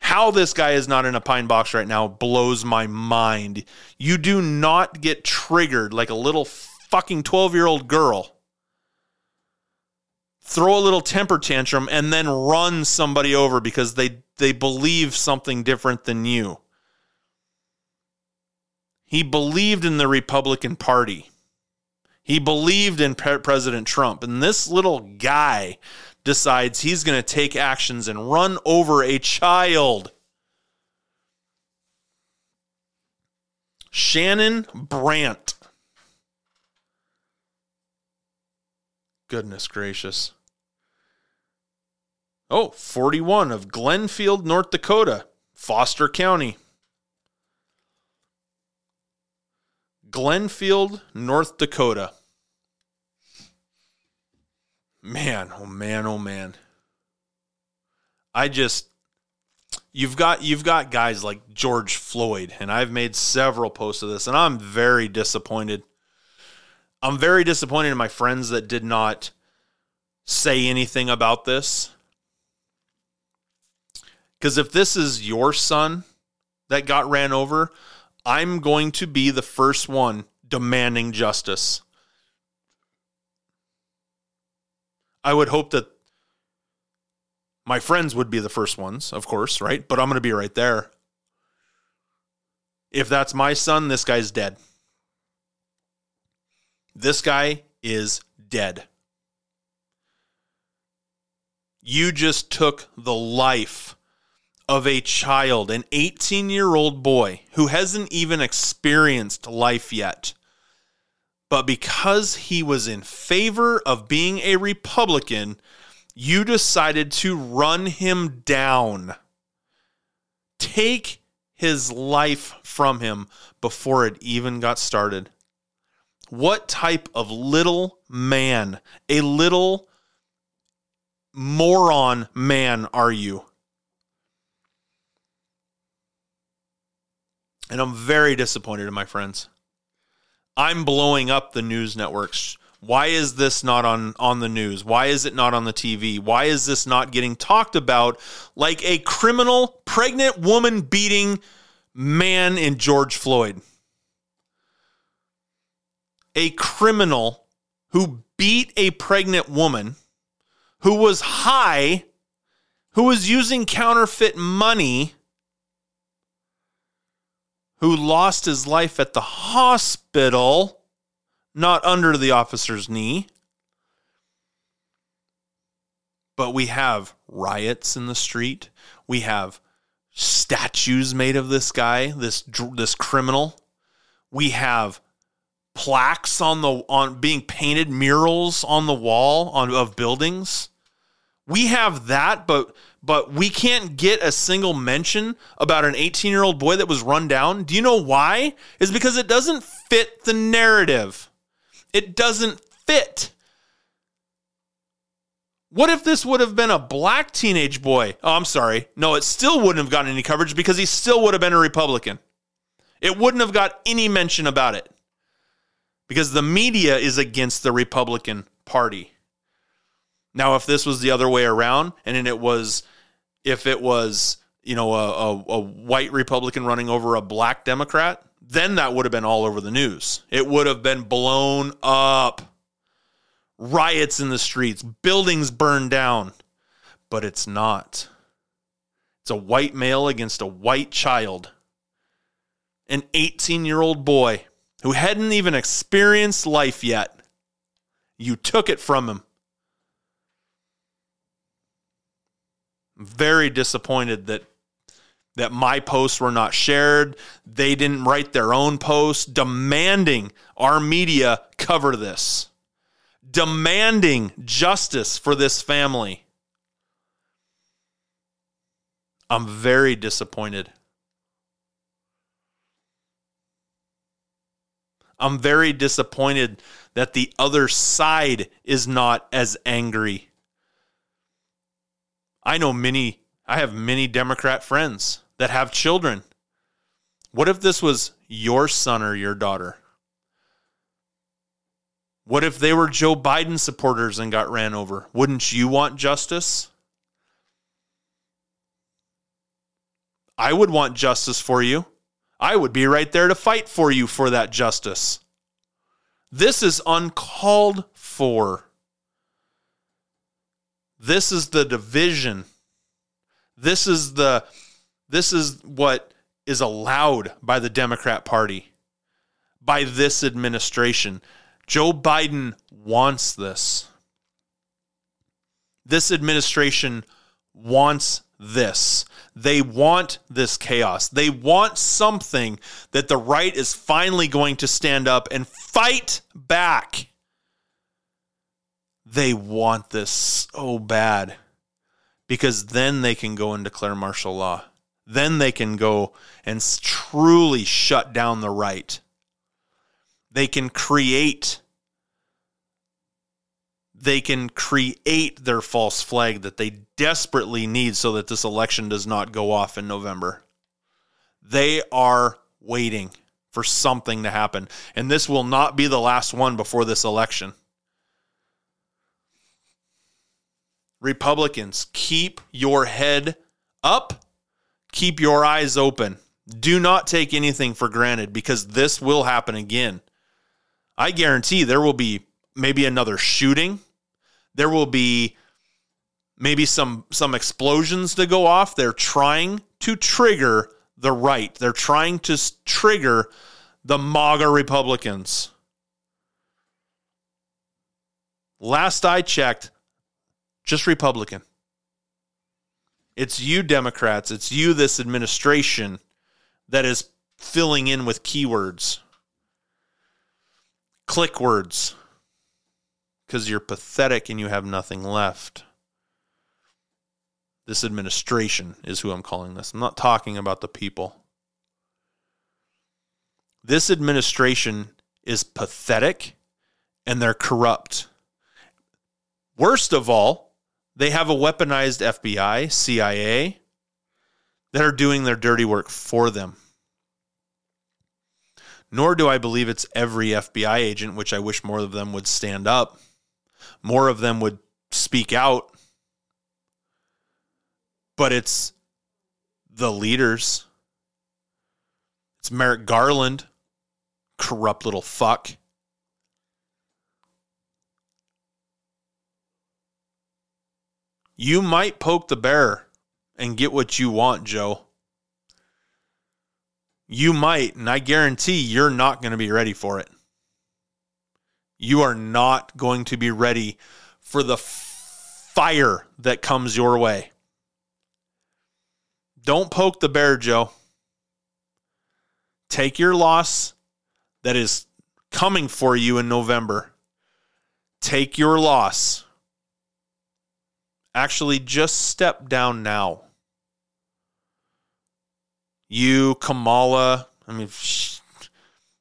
How this guy is not in a pine box right now blows my mind. You do not get triggered like a little fucking 12 year old girl. Throw a little temper tantrum and then run somebody over because they, they believe something different than you. He believed in the Republican Party. He believed in Pre- President Trump. And this little guy decides he's going to take actions and run over a child. Shannon Brandt. Goodness gracious. Oh, 41 of Glenfield, North Dakota, Foster County. Glenfield, North Dakota. Man, oh man, oh man. I just you've got you've got guys like George Floyd and I've made several posts of this and I'm very disappointed. I'm very disappointed in my friends that did not say anything about this. Cuz if this is your son that got ran over, I'm going to be the first one demanding justice. I would hope that my friends would be the first ones, of course, right? But I'm going to be right there. If that's my son, this guy's dead. This guy is dead. You just took the life of a child, an 18 year old boy who hasn't even experienced life yet, But because he was in favor of being a Republican, you decided to run him down. Take his life from him before it even got started. What type of little man, a little moron man are you? And I'm very disappointed in my friends. I'm blowing up the news networks. Why is this not on, on the news? Why is it not on the TV? Why is this not getting talked about like a criminal, pregnant woman beating man in George Floyd? A criminal who beat a pregnant woman who was high, who was using counterfeit money who lost his life at the hospital, not under the officer's knee. But we have riots in the street. We have statues made of this guy, this this criminal. We have plaques on the on being painted murals on the wall on of buildings. We have that, but but we can't get a single mention about an 18 year old boy that was run down. Do you know why? Is because it doesn't fit the narrative. It doesn't fit. What if this would have been a black teenage boy? Oh, I'm sorry. No, it still wouldn't have gotten any coverage because he still would have been a Republican. It wouldn't have got any mention about it because the media is against the Republican Party. Now, if this was the other way around, and it was, if it was, you know, a, a, a white Republican running over a black Democrat, then that would have been all over the news. It would have been blown up. Riots in the streets, buildings burned down. But it's not. It's a white male against a white child. An 18 year old boy who hadn't even experienced life yet. You took it from him. very disappointed that that my posts were not shared. They didn't write their own posts demanding our media cover this. Demanding justice for this family. I'm very disappointed. I'm very disappointed that the other side is not as angry. I know many, I have many Democrat friends that have children. What if this was your son or your daughter? What if they were Joe Biden supporters and got ran over? Wouldn't you want justice? I would want justice for you. I would be right there to fight for you for that justice. This is uncalled for. This is the division. This is the this is what is allowed by the Democrat Party, by this administration. Joe Biden wants this. This administration wants this. They want this chaos. They want something that the right is finally going to stand up and fight back. They want this so bad because then they can go and declare martial law. Then they can go and truly shut down the right. They can create they can create their false flag that they desperately need so that this election does not go off in November. They are waiting for something to happen. And this will not be the last one before this election. Republicans, keep your head up, keep your eyes open. Do not take anything for granted because this will happen again. I guarantee there will be maybe another shooting. There will be maybe some some explosions to go off. They're trying to trigger the right. They're trying to trigger the MAGA Republicans. Last I checked, just Republican. It's you, Democrats. It's you, this administration, that is filling in with keywords. click words because you're pathetic and you have nothing left. This administration is who I'm calling this. I'm not talking about the people. This administration is pathetic and they're corrupt. Worst of all, they have a weaponized FBI, CIA that are doing their dirty work for them. Nor do I believe it's every FBI agent, which I wish more of them would stand up, more of them would speak out. But it's the leaders. It's Merrick Garland, corrupt little fuck. You might poke the bear and get what you want, Joe. You might, and I guarantee you're not going to be ready for it. You are not going to be ready for the fire that comes your way. Don't poke the bear, Joe. Take your loss that is coming for you in November. Take your loss Actually, just step down now. You, Kamala, I mean,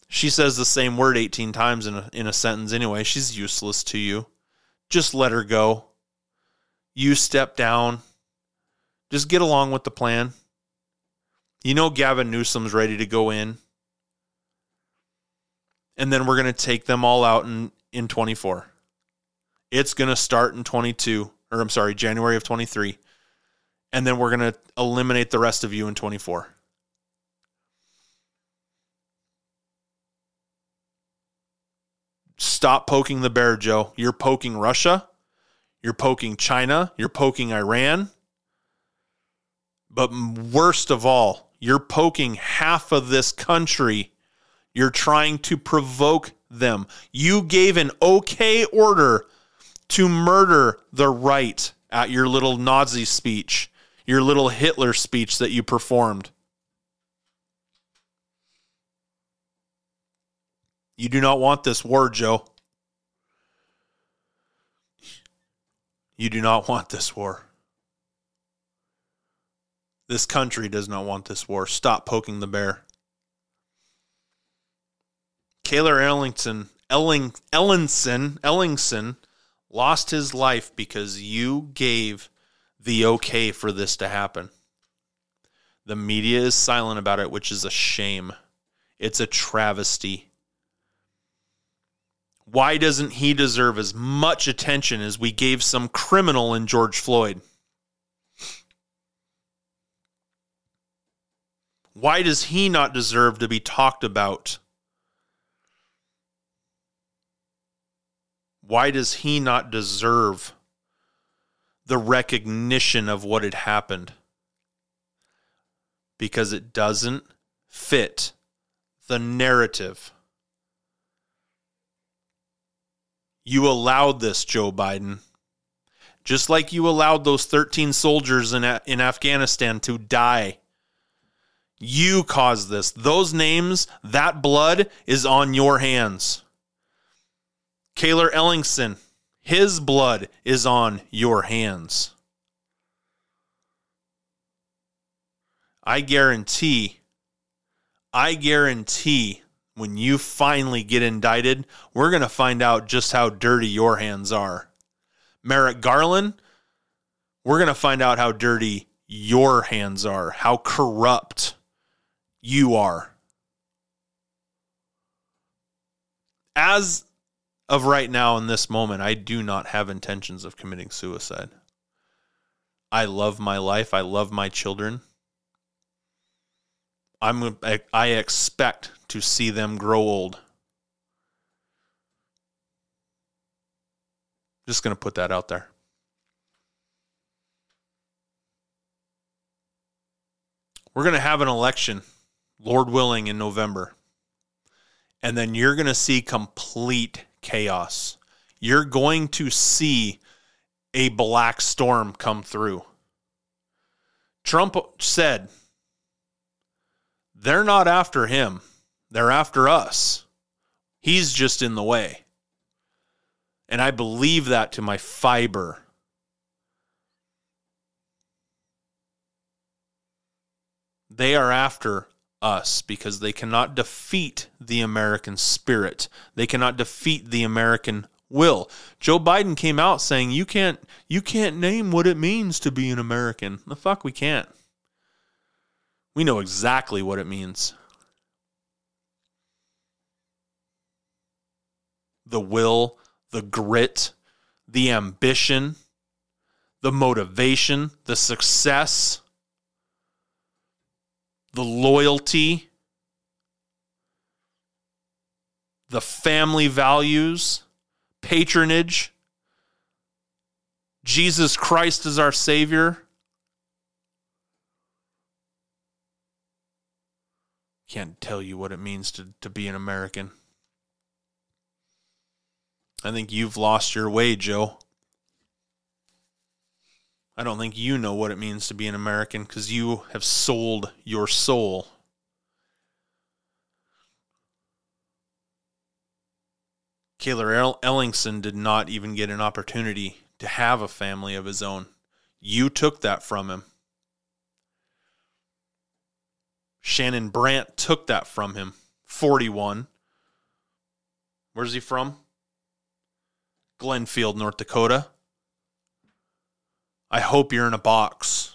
she says the same word 18 times in a, in a sentence anyway. She's useless to you. Just let her go. You step down. Just get along with the plan. You know Gavin Newsom's ready to go in. And then we're going to take them all out in, in 24. It's going to start in 22 or I'm sorry, January of 23. And then we're going to eliminate the rest of you in 24. Stop poking the bear, Joe. You're poking Russia. You're poking China. You're poking Iran. But worst of all, you're poking half of this country. You're trying to provoke them. You gave an okay order to murder the right at your little Nazi speech, your little Hitler speech that you performed. You do not want this war, Joe. You do not want this war. This country does not want this war. Stop poking the bear. Cayler Ellingson, Elling, Ellenson, Ellingson lost his life because you gave the okay for this to happen. The media is silent about it, which is a shame. It's a travesty. Why doesn't he deserve as much attention as we gave some criminal in George Floyd? Why does he not deserve to be talked about? Why does he not deserve the recognition of what had happened? Because it doesn't fit the narrative. You allowed this, Joe Biden. Just like you allowed those 13 soldiers in, in Afghanistan to die. You caused this. Those names, that blood is on your hands. Cayler Ellingson, his blood is on your hands. I guarantee, I guarantee when you finally get indicted, we're going to find out just how dirty your hands are. Merrick Garland, we're going to find out how dirty your hands are, how corrupt you are. As of right now in this moment, I do not have intentions of committing suicide. I love my life. I love my children. I'm I expect to see them grow old. Just going to put that out there. We're going to have an election, Lord willing, in November. And then you're going to see complete chaos. You're going to see a black storm come through. Trump said, they're not after him, they're after us. He's just in the way. And I believe that to my fiber. They are after us because they cannot defeat the American spirit. They cannot defeat the American will. Joe Biden came out saying you can't you can't name what it means to be an American. The fuck we can't. We know exactly what it means. The will, the grit, the ambition, the motivation, the success, the loyalty, the family values, patronage, Jesus Christ is our Savior. Can't tell you what it means to, to be an American. I think you've lost your way, Joe. I don't think you know what it means to be an American because you have sold your soul. Cayler Ellingson did not even get an opportunity to have a family of his own. You took that from him. Shannon Brandt took that from him. 41. Where's he from? Glenfield, North Dakota. I hope you're in a box.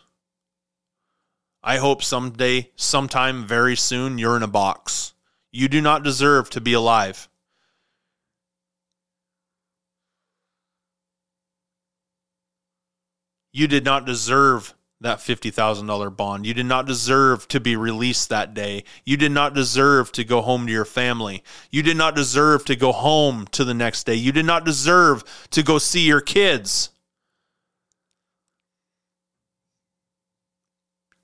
I hope someday, sometime very soon, you're in a box. You do not deserve to be alive. You did not deserve that $50,000 bond. You did not deserve to be released that day. You did not deserve to go home to your family. You did not deserve to go home to the next day. You did not deserve to go see your kids.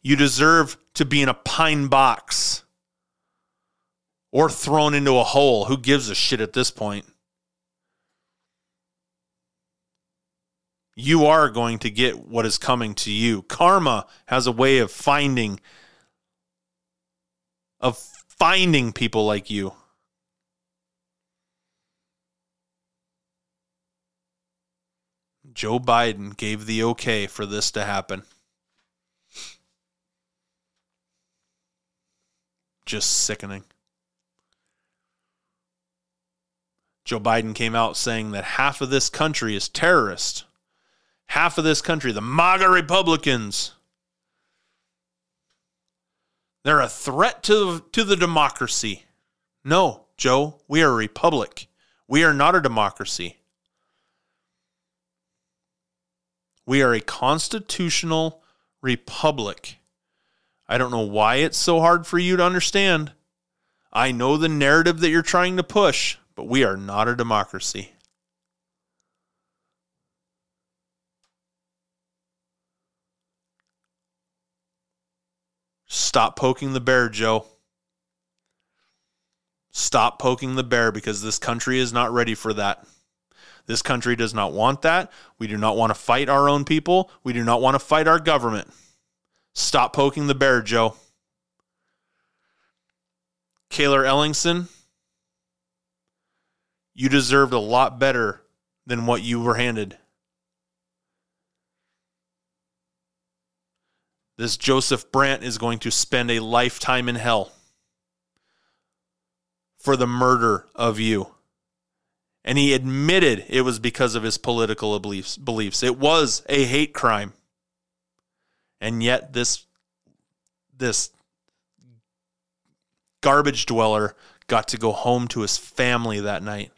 You deserve to be in a pine box or thrown into a hole. Who gives a shit at this point? You are going to get what is coming to you. Karma has a way of finding of finding people like you. Joe Biden gave the okay for this to happen. just sickening. Joe Biden came out saying that half of this country is terrorist. Half of this country, the MAGA Republicans, they're a threat to, to the democracy. No, Joe, we are a republic. We are not a democracy. We are a constitutional republic. I don't know why it's so hard for you to understand. I know the narrative that you're trying to push, but we are not a democracy. Stop poking the bear, Joe. Stop poking the bear because this country is not ready for that. This country does not want that. We do not want to fight our own people. We do not want to fight our government. Stop poking the bear, Joe. Cayler Ellingson, you deserved a lot better than what you were handed. This Joseph Brandt is going to spend a lifetime in hell for the murder of you. And he admitted it was because of his political beliefs. It was a hate crime and yet this this garbage dweller got to go home to his family that night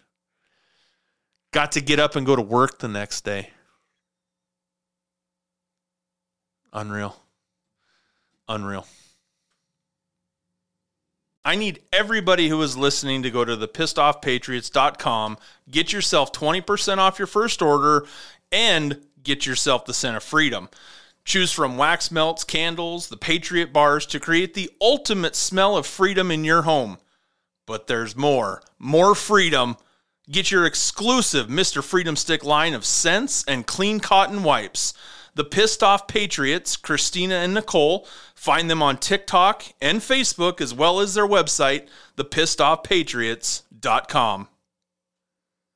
got to get up and go to work the next day unreal unreal I need everybody who is listening to go to the pissedoffpatriots.com, get yourself 20% off your first order, and get yourself the scent of freedom. Choose from wax melts, candles, the Patriot bars to create the ultimate smell of freedom in your home. But there's more. More freedom. Get your exclusive Mr. Freedom Stick line of scents and clean cotton wipes. The Pissed Off Patriots, Christina and Nicole, find them on TikTok and Facebook as well as their website, thepissedoffpatriots.com.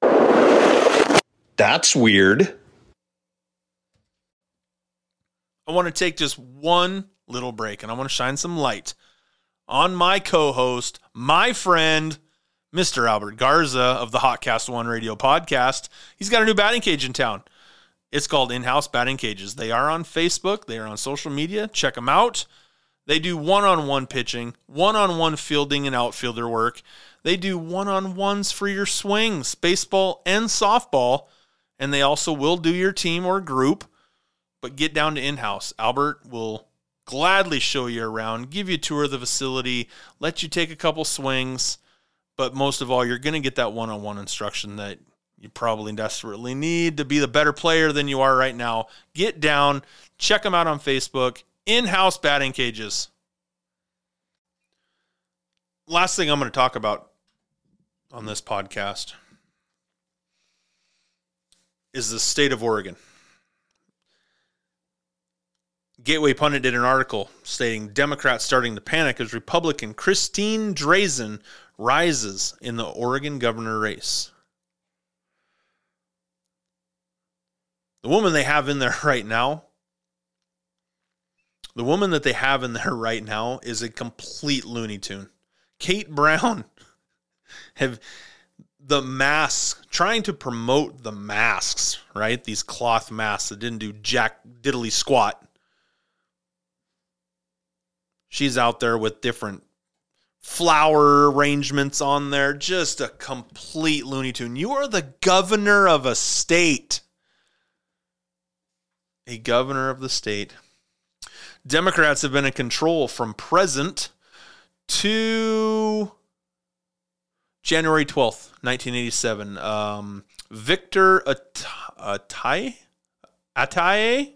com. That's weird. I want to take just one little break and I want to shine some light on my co host, my friend, Mr. Albert Garza of the Hotcast One Radio podcast. He's got a new batting cage in town. It's called In House Batting Cages. They are on Facebook, they are on social media. Check them out. They do one on one pitching, one on one fielding and outfielder work. They do one on ones for your swings, baseball and softball. And they also will do your team or group. But get down to in house. Albert will gladly show you around, give you a tour of the facility, let you take a couple swings. But most of all, you're going to get that one on one instruction that you probably desperately need to be the better player than you are right now. Get down, check them out on Facebook, in house batting cages. Last thing I'm going to talk about on this podcast is the state of Oregon. Gateway Pundit did an article stating Democrats starting to panic as Republican Christine Drazan rises in the Oregon governor race. The woman they have in there right now, the woman that they have in there right now is a complete Looney Tune. Kate Brown have the masks trying to promote the masks, right? These cloth masks that didn't do jack diddly squat. She's out there with different flower arrangements on there. Just a complete Looney Tune. You are the governor of a state. A governor of the state. Democrats have been in control from present to January 12th, 1987. Um, Victor Atiyeh, Atiyeh,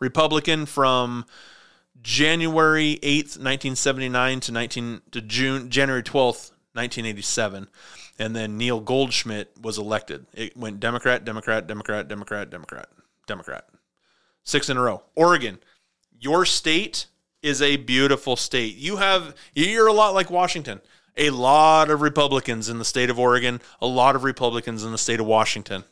Republican from January 8th, 1979 to 19 to June January 12th, 1987. And then Neil Goldschmidt was elected. It went Democrat, Democrat, Democrat, Democrat, Democrat, Democrat. Six in a row. Oregon, your state is a beautiful state. You have you're a lot like Washington a lot of Republicans in the state of Oregon, a lot of Republicans in the state of Washington.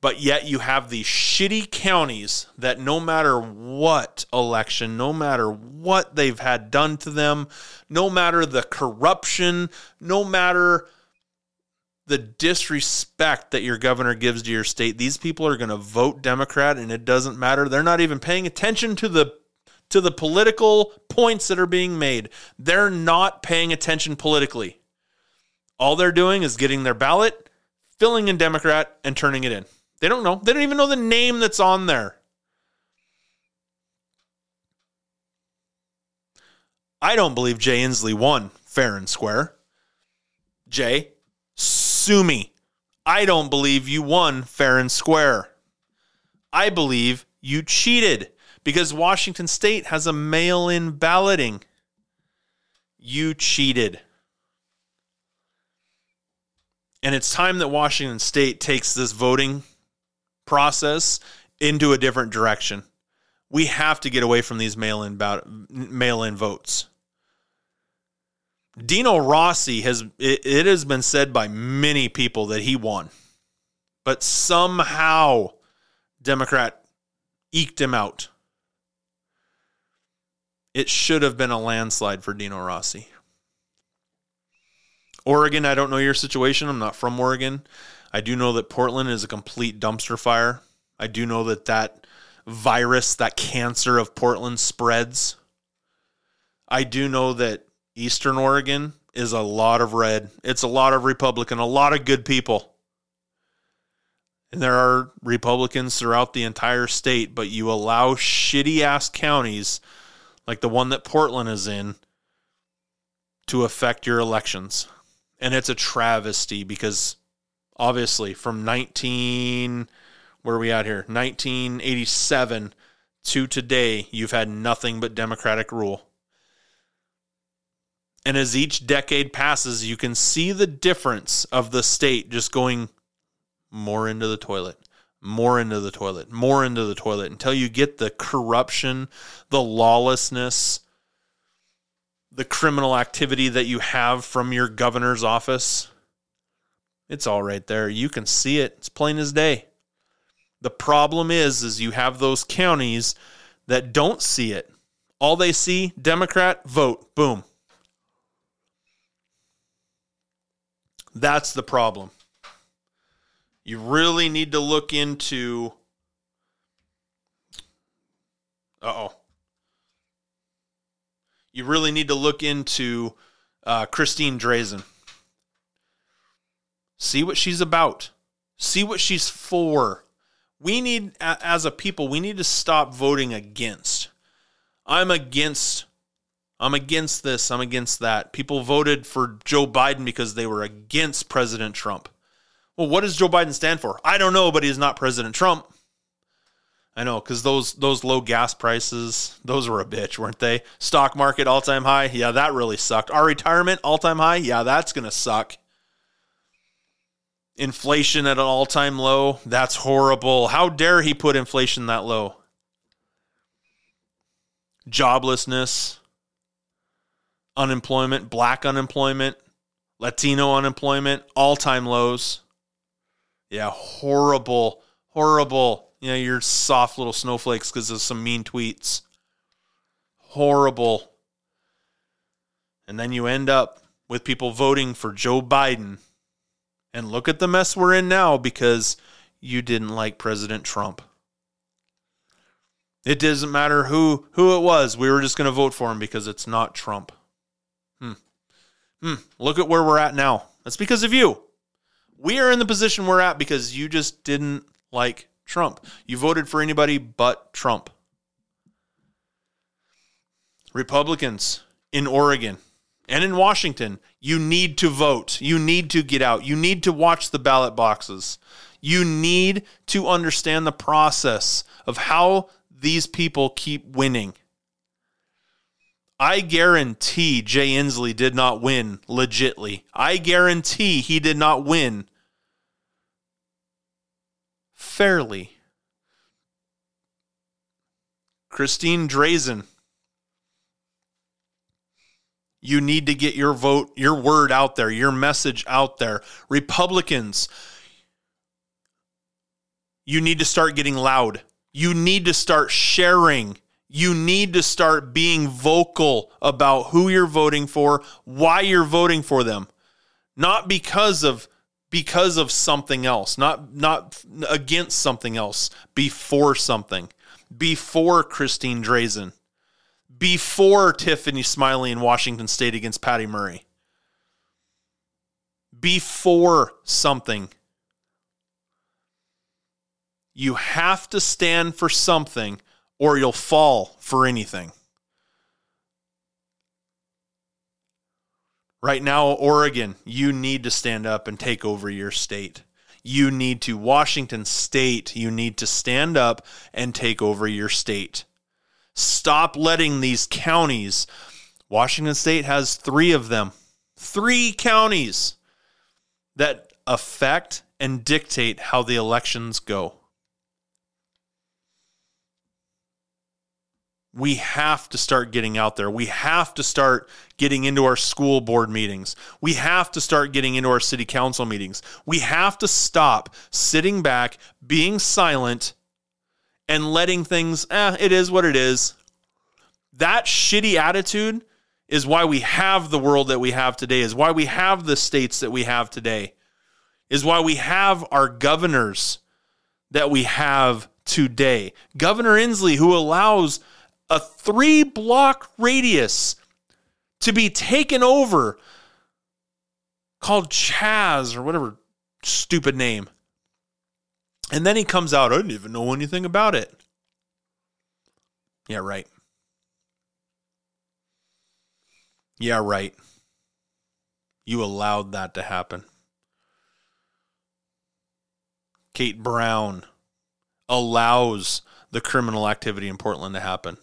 But yet you have these shitty counties that no matter what election, no matter what they've had done to them, no matter the corruption, no matter the disrespect that your governor gives to your state, these people are going to vote Democrat and it doesn't matter. They're not even paying attention to the to the political points that are being made. They're not paying attention politically. All they're doing is getting their ballot, filling in Democrat, and turning it in. They don't know. They don't even know the name that's on there. I don't believe Jay Inslee won fair and square. Jay, sue me. I don't believe you won fair and square. I believe you cheated because Washington State has a mail in balloting. You cheated. And it's time that Washington State takes this voting process into a different direction. We have to get away from these mail in mail in votes. Dino Rossi has it, it has been said by many people that he won. But somehow Democrat eked him out. It should have been a landslide for Dino Rossi. Oregon, I don't know your situation. I'm not from Oregon. I do know that Portland is a complete dumpster fire. I do know that that virus, that cancer of Portland spreads. I do know that Eastern Oregon is a lot of red. It's a lot of Republican, a lot of good people. And there are Republicans throughout the entire state, but you allow shitty ass counties like the one that Portland is in, to affect your elections. And it's a travesty because obviously from 19 where are we at here 1987 to today you've had nothing but democratic rule and as each decade passes you can see the difference of the state just going more into the toilet more into the toilet, more into the toilet until you get the corruption, the lawlessness, the criminal activity that you have from your governor's office It's all right there. You can see it. It's plain as day. The problem is is you have those counties that don't see it. All they see, Democrat, vote, boom. That's the problem. You really need to look into Uh-oh. You really need to look into uh, Christine Drazan. See what she's about. See what she's for. We need, as a people, we need to stop voting against. I'm against. I'm against this. I'm against that. People voted for Joe Biden because they were against President Trump. Well, what does Joe Biden stand for? I don't know, but he's not President Trump. I know because those those low gas prices, those were a bitch, weren't they? Stock market all time high, yeah, that really sucked. Our retirement all time high, yeah, that's gonna suck. Inflation at an all time low, that's horrible. How dare he put inflation that low? Joblessness, unemployment, black unemployment, Latino unemployment, all time lows. Yeah, horrible, horrible you know, your soft little snowflakes because of some mean tweets. Horrible. And then you end up with people voting for Joe Biden. And look at the mess we're in now because you didn't like President Trump. It doesn't matter who who it was. We were just going to vote for him because it's not Trump. Hmm. Hmm. Look at where we're at now. That's because of you. We are in the position we're at because you just didn't like Trump. You voted for anybody but Trump. Republicans in Oregon and in Washington, you need to vote. You need to get out. You need to watch the ballot boxes. You need to understand the process of how these people keep winning. I guarantee Jay Inslee did not win legitly. I guarantee he did not win fairly. Christine Drazan, you need to get your vote, your word out there, your message out there. Republicans, you need to start getting loud. You need to start sharing. You need to start being vocal about who you're voting for, why you're voting for them. Not because of because of something else, not not against something else, before something, before Christine Drazan, before Tiffany Smiley in Washington State against Patty Murray, before something. You have to stand for something or you'll fall for anything. Right now, Oregon, you need to stand up and take over your state. You need to, Washington State, you need to stand up and take over your state. Stop letting these counties, Washington State has three of them, three counties that affect and dictate how the elections go. We have to start getting out there. We have to start getting into our school board meetings. We have to start getting into our city council meetings. We have to stop sitting back, being silent, and letting things, eh, it is what it is. That shitty attitude is why we have the world that we have today, is why we have the states that we have today, is why we have our governors that we have today. Governor Inslee, who allows a three block radius to be taken over called Chaz or whatever stupid name. And then he comes out, I didn't even know anything about it. Yeah, right. Yeah, right. You allowed that to happen. Kate Brown allows the criminal activity in Portland to happen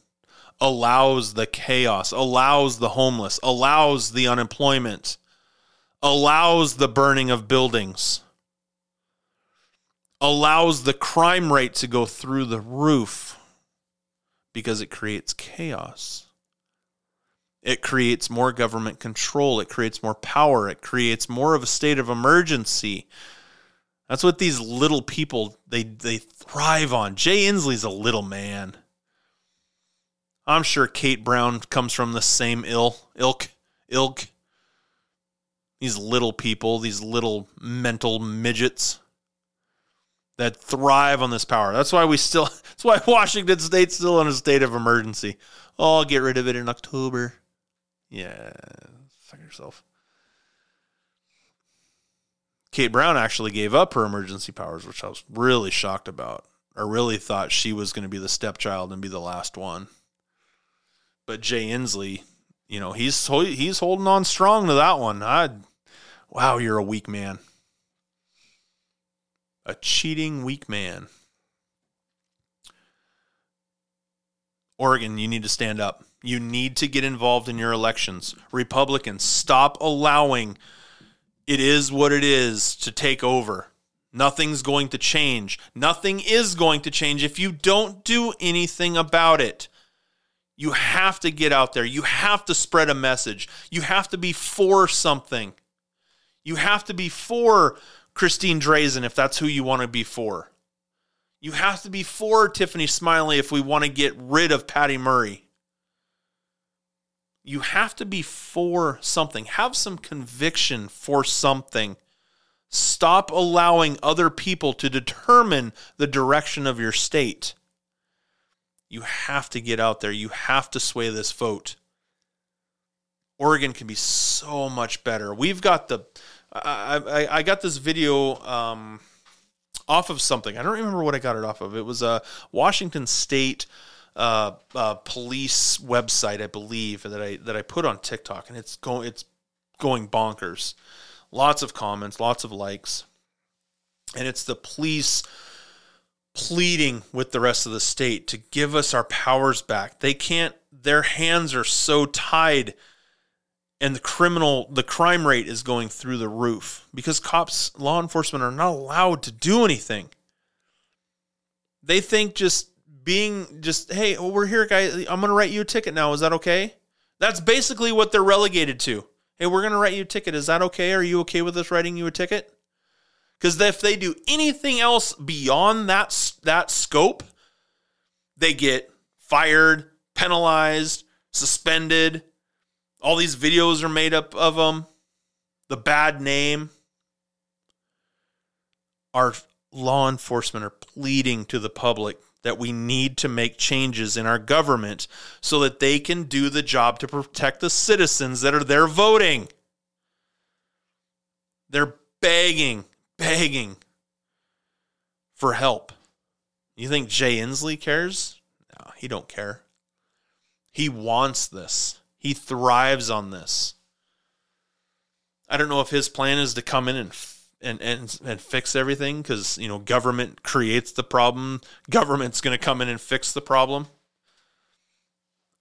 allows the chaos, allows the homeless, allows the unemployment, allows the burning of buildings, allows the crime rate to go through the roof because it creates chaos. It creates more government control. It creates more power. It creates more of a state of emergency. That's what these little people they they thrive on. Jay Inslee's a little man. I'm sure Kate Brown comes from the same ill ilk ilk. These little people, these little mental midgets that thrive on this power. That's why we still that's why Washington State's still in a state of emergency. Oh, I'll get rid of it in October. Yeah, fuck yourself. Kate Brown actually gave up her emergency powers, which I was really shocked about. I really thought she was going to be the stepchild and be the last one. But Jay Inslee, you know, he's he's holding on strong to that one. I, wow, you're a weak man, a cheating weak man. Oregon, you need to stand up. You need to get involved in your elections. Republicans, stop allowing it is what it is to take over. Nothing's going to change. Nothing is going to change if you don't do anything about it. You have to get out there. You have to spread a message. You have to be for something. You have to be for Christine Drazan if that's who you want to be for. You have to be for Tiffany Smiley if we want to get rid of Patty Murray. You have to be for something. Have some conviction for something. Stop allowing other people to determine the direction of your state. You have to get out there. You have to sway this vote. Oregon can be so much better. We've got the, I, I, I got this video um, off of something. I don't remember what I got it off of. It was a Washington State uh, uh, police website, I believe, that I that I put on TikTok, and it's going it's going bonkers. Lots of comments, lots of likes, and it's the police pleading with the rest of the state to give us our powers back. They can't. Their hands are so tied and the criminal the crime rate is going through the roof because cops law enforcement are not allowed to do anything. They think just being just hey oh, we're here guys. I'm going to write you a ticket now. Is that okay? That's basically what they're relegated to. Hey we're going to write you a ticket. Is that okay? Are you okay with us writing you a ticket because if they do anything else beyond that that scope they get fired penalized suspended all these videos are made up of them. The bad name. Our law enforcement are pleading to the public that we need to make changes in our government so that they can do the job to protect the citizens that are there voting. They're begging, begging for help. You think Jay Inslee cares? No, he don't care. He wants this. He thrives on this. I don't know if his plan is to come in and and and, and fix everything because you know government creates the problem. Government's going to come in and fix the problem.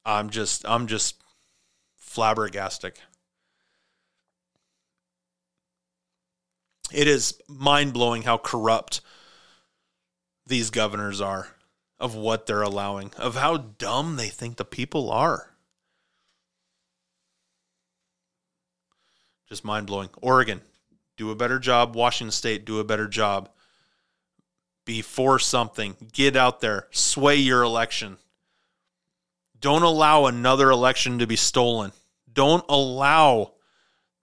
I'm just I'm just flabbergastic. It is mind blowing how corrupt these governors are of what they're allowing, of how dumb they think the people are. just mind blowing. Oregon, do a better job. Washington State, do a better job. Be for something. Get out there. Sway your election. Don't allow another election to be stolen. Don't allow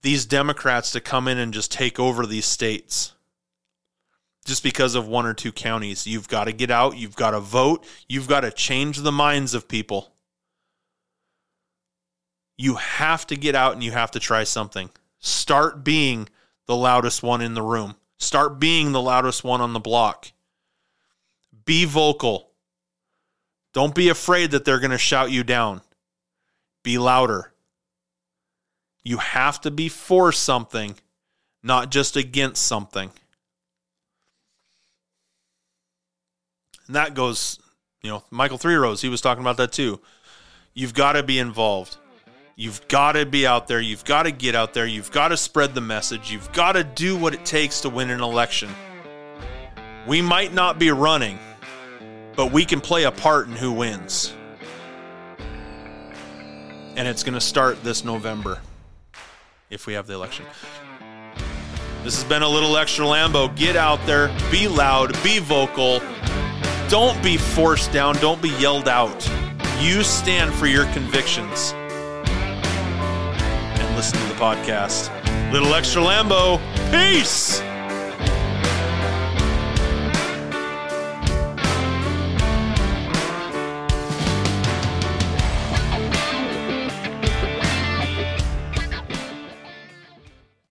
these Democrats to come in and just take over these states just because of one or two counties. You've got to get out. You've got to vote. You've got to change the minds of people. You have to get out and you have to try something. Start being the loudest one in the room. Start being the loudest one on the block. Be vocal. Don't be afraid that they're going to shout you down. Be louder. You have to be for something, not just against something. And that goes, you know, Michael Three Rose, he was talking about that too. You've got to be involved. You've got to be out there. You've got to get out there. You've got to spread the message. You've got to do what it takes to win an election. We might not be running, but we can play a part in who wins. and it's going to start this November if we have the election. This has been a little extra Lambo. Get out there, be loud, be vocal. Don't be forced down, don't be yelled out. You stand for your convictions. And listen to the podcast. Little extra Lambo. Peace.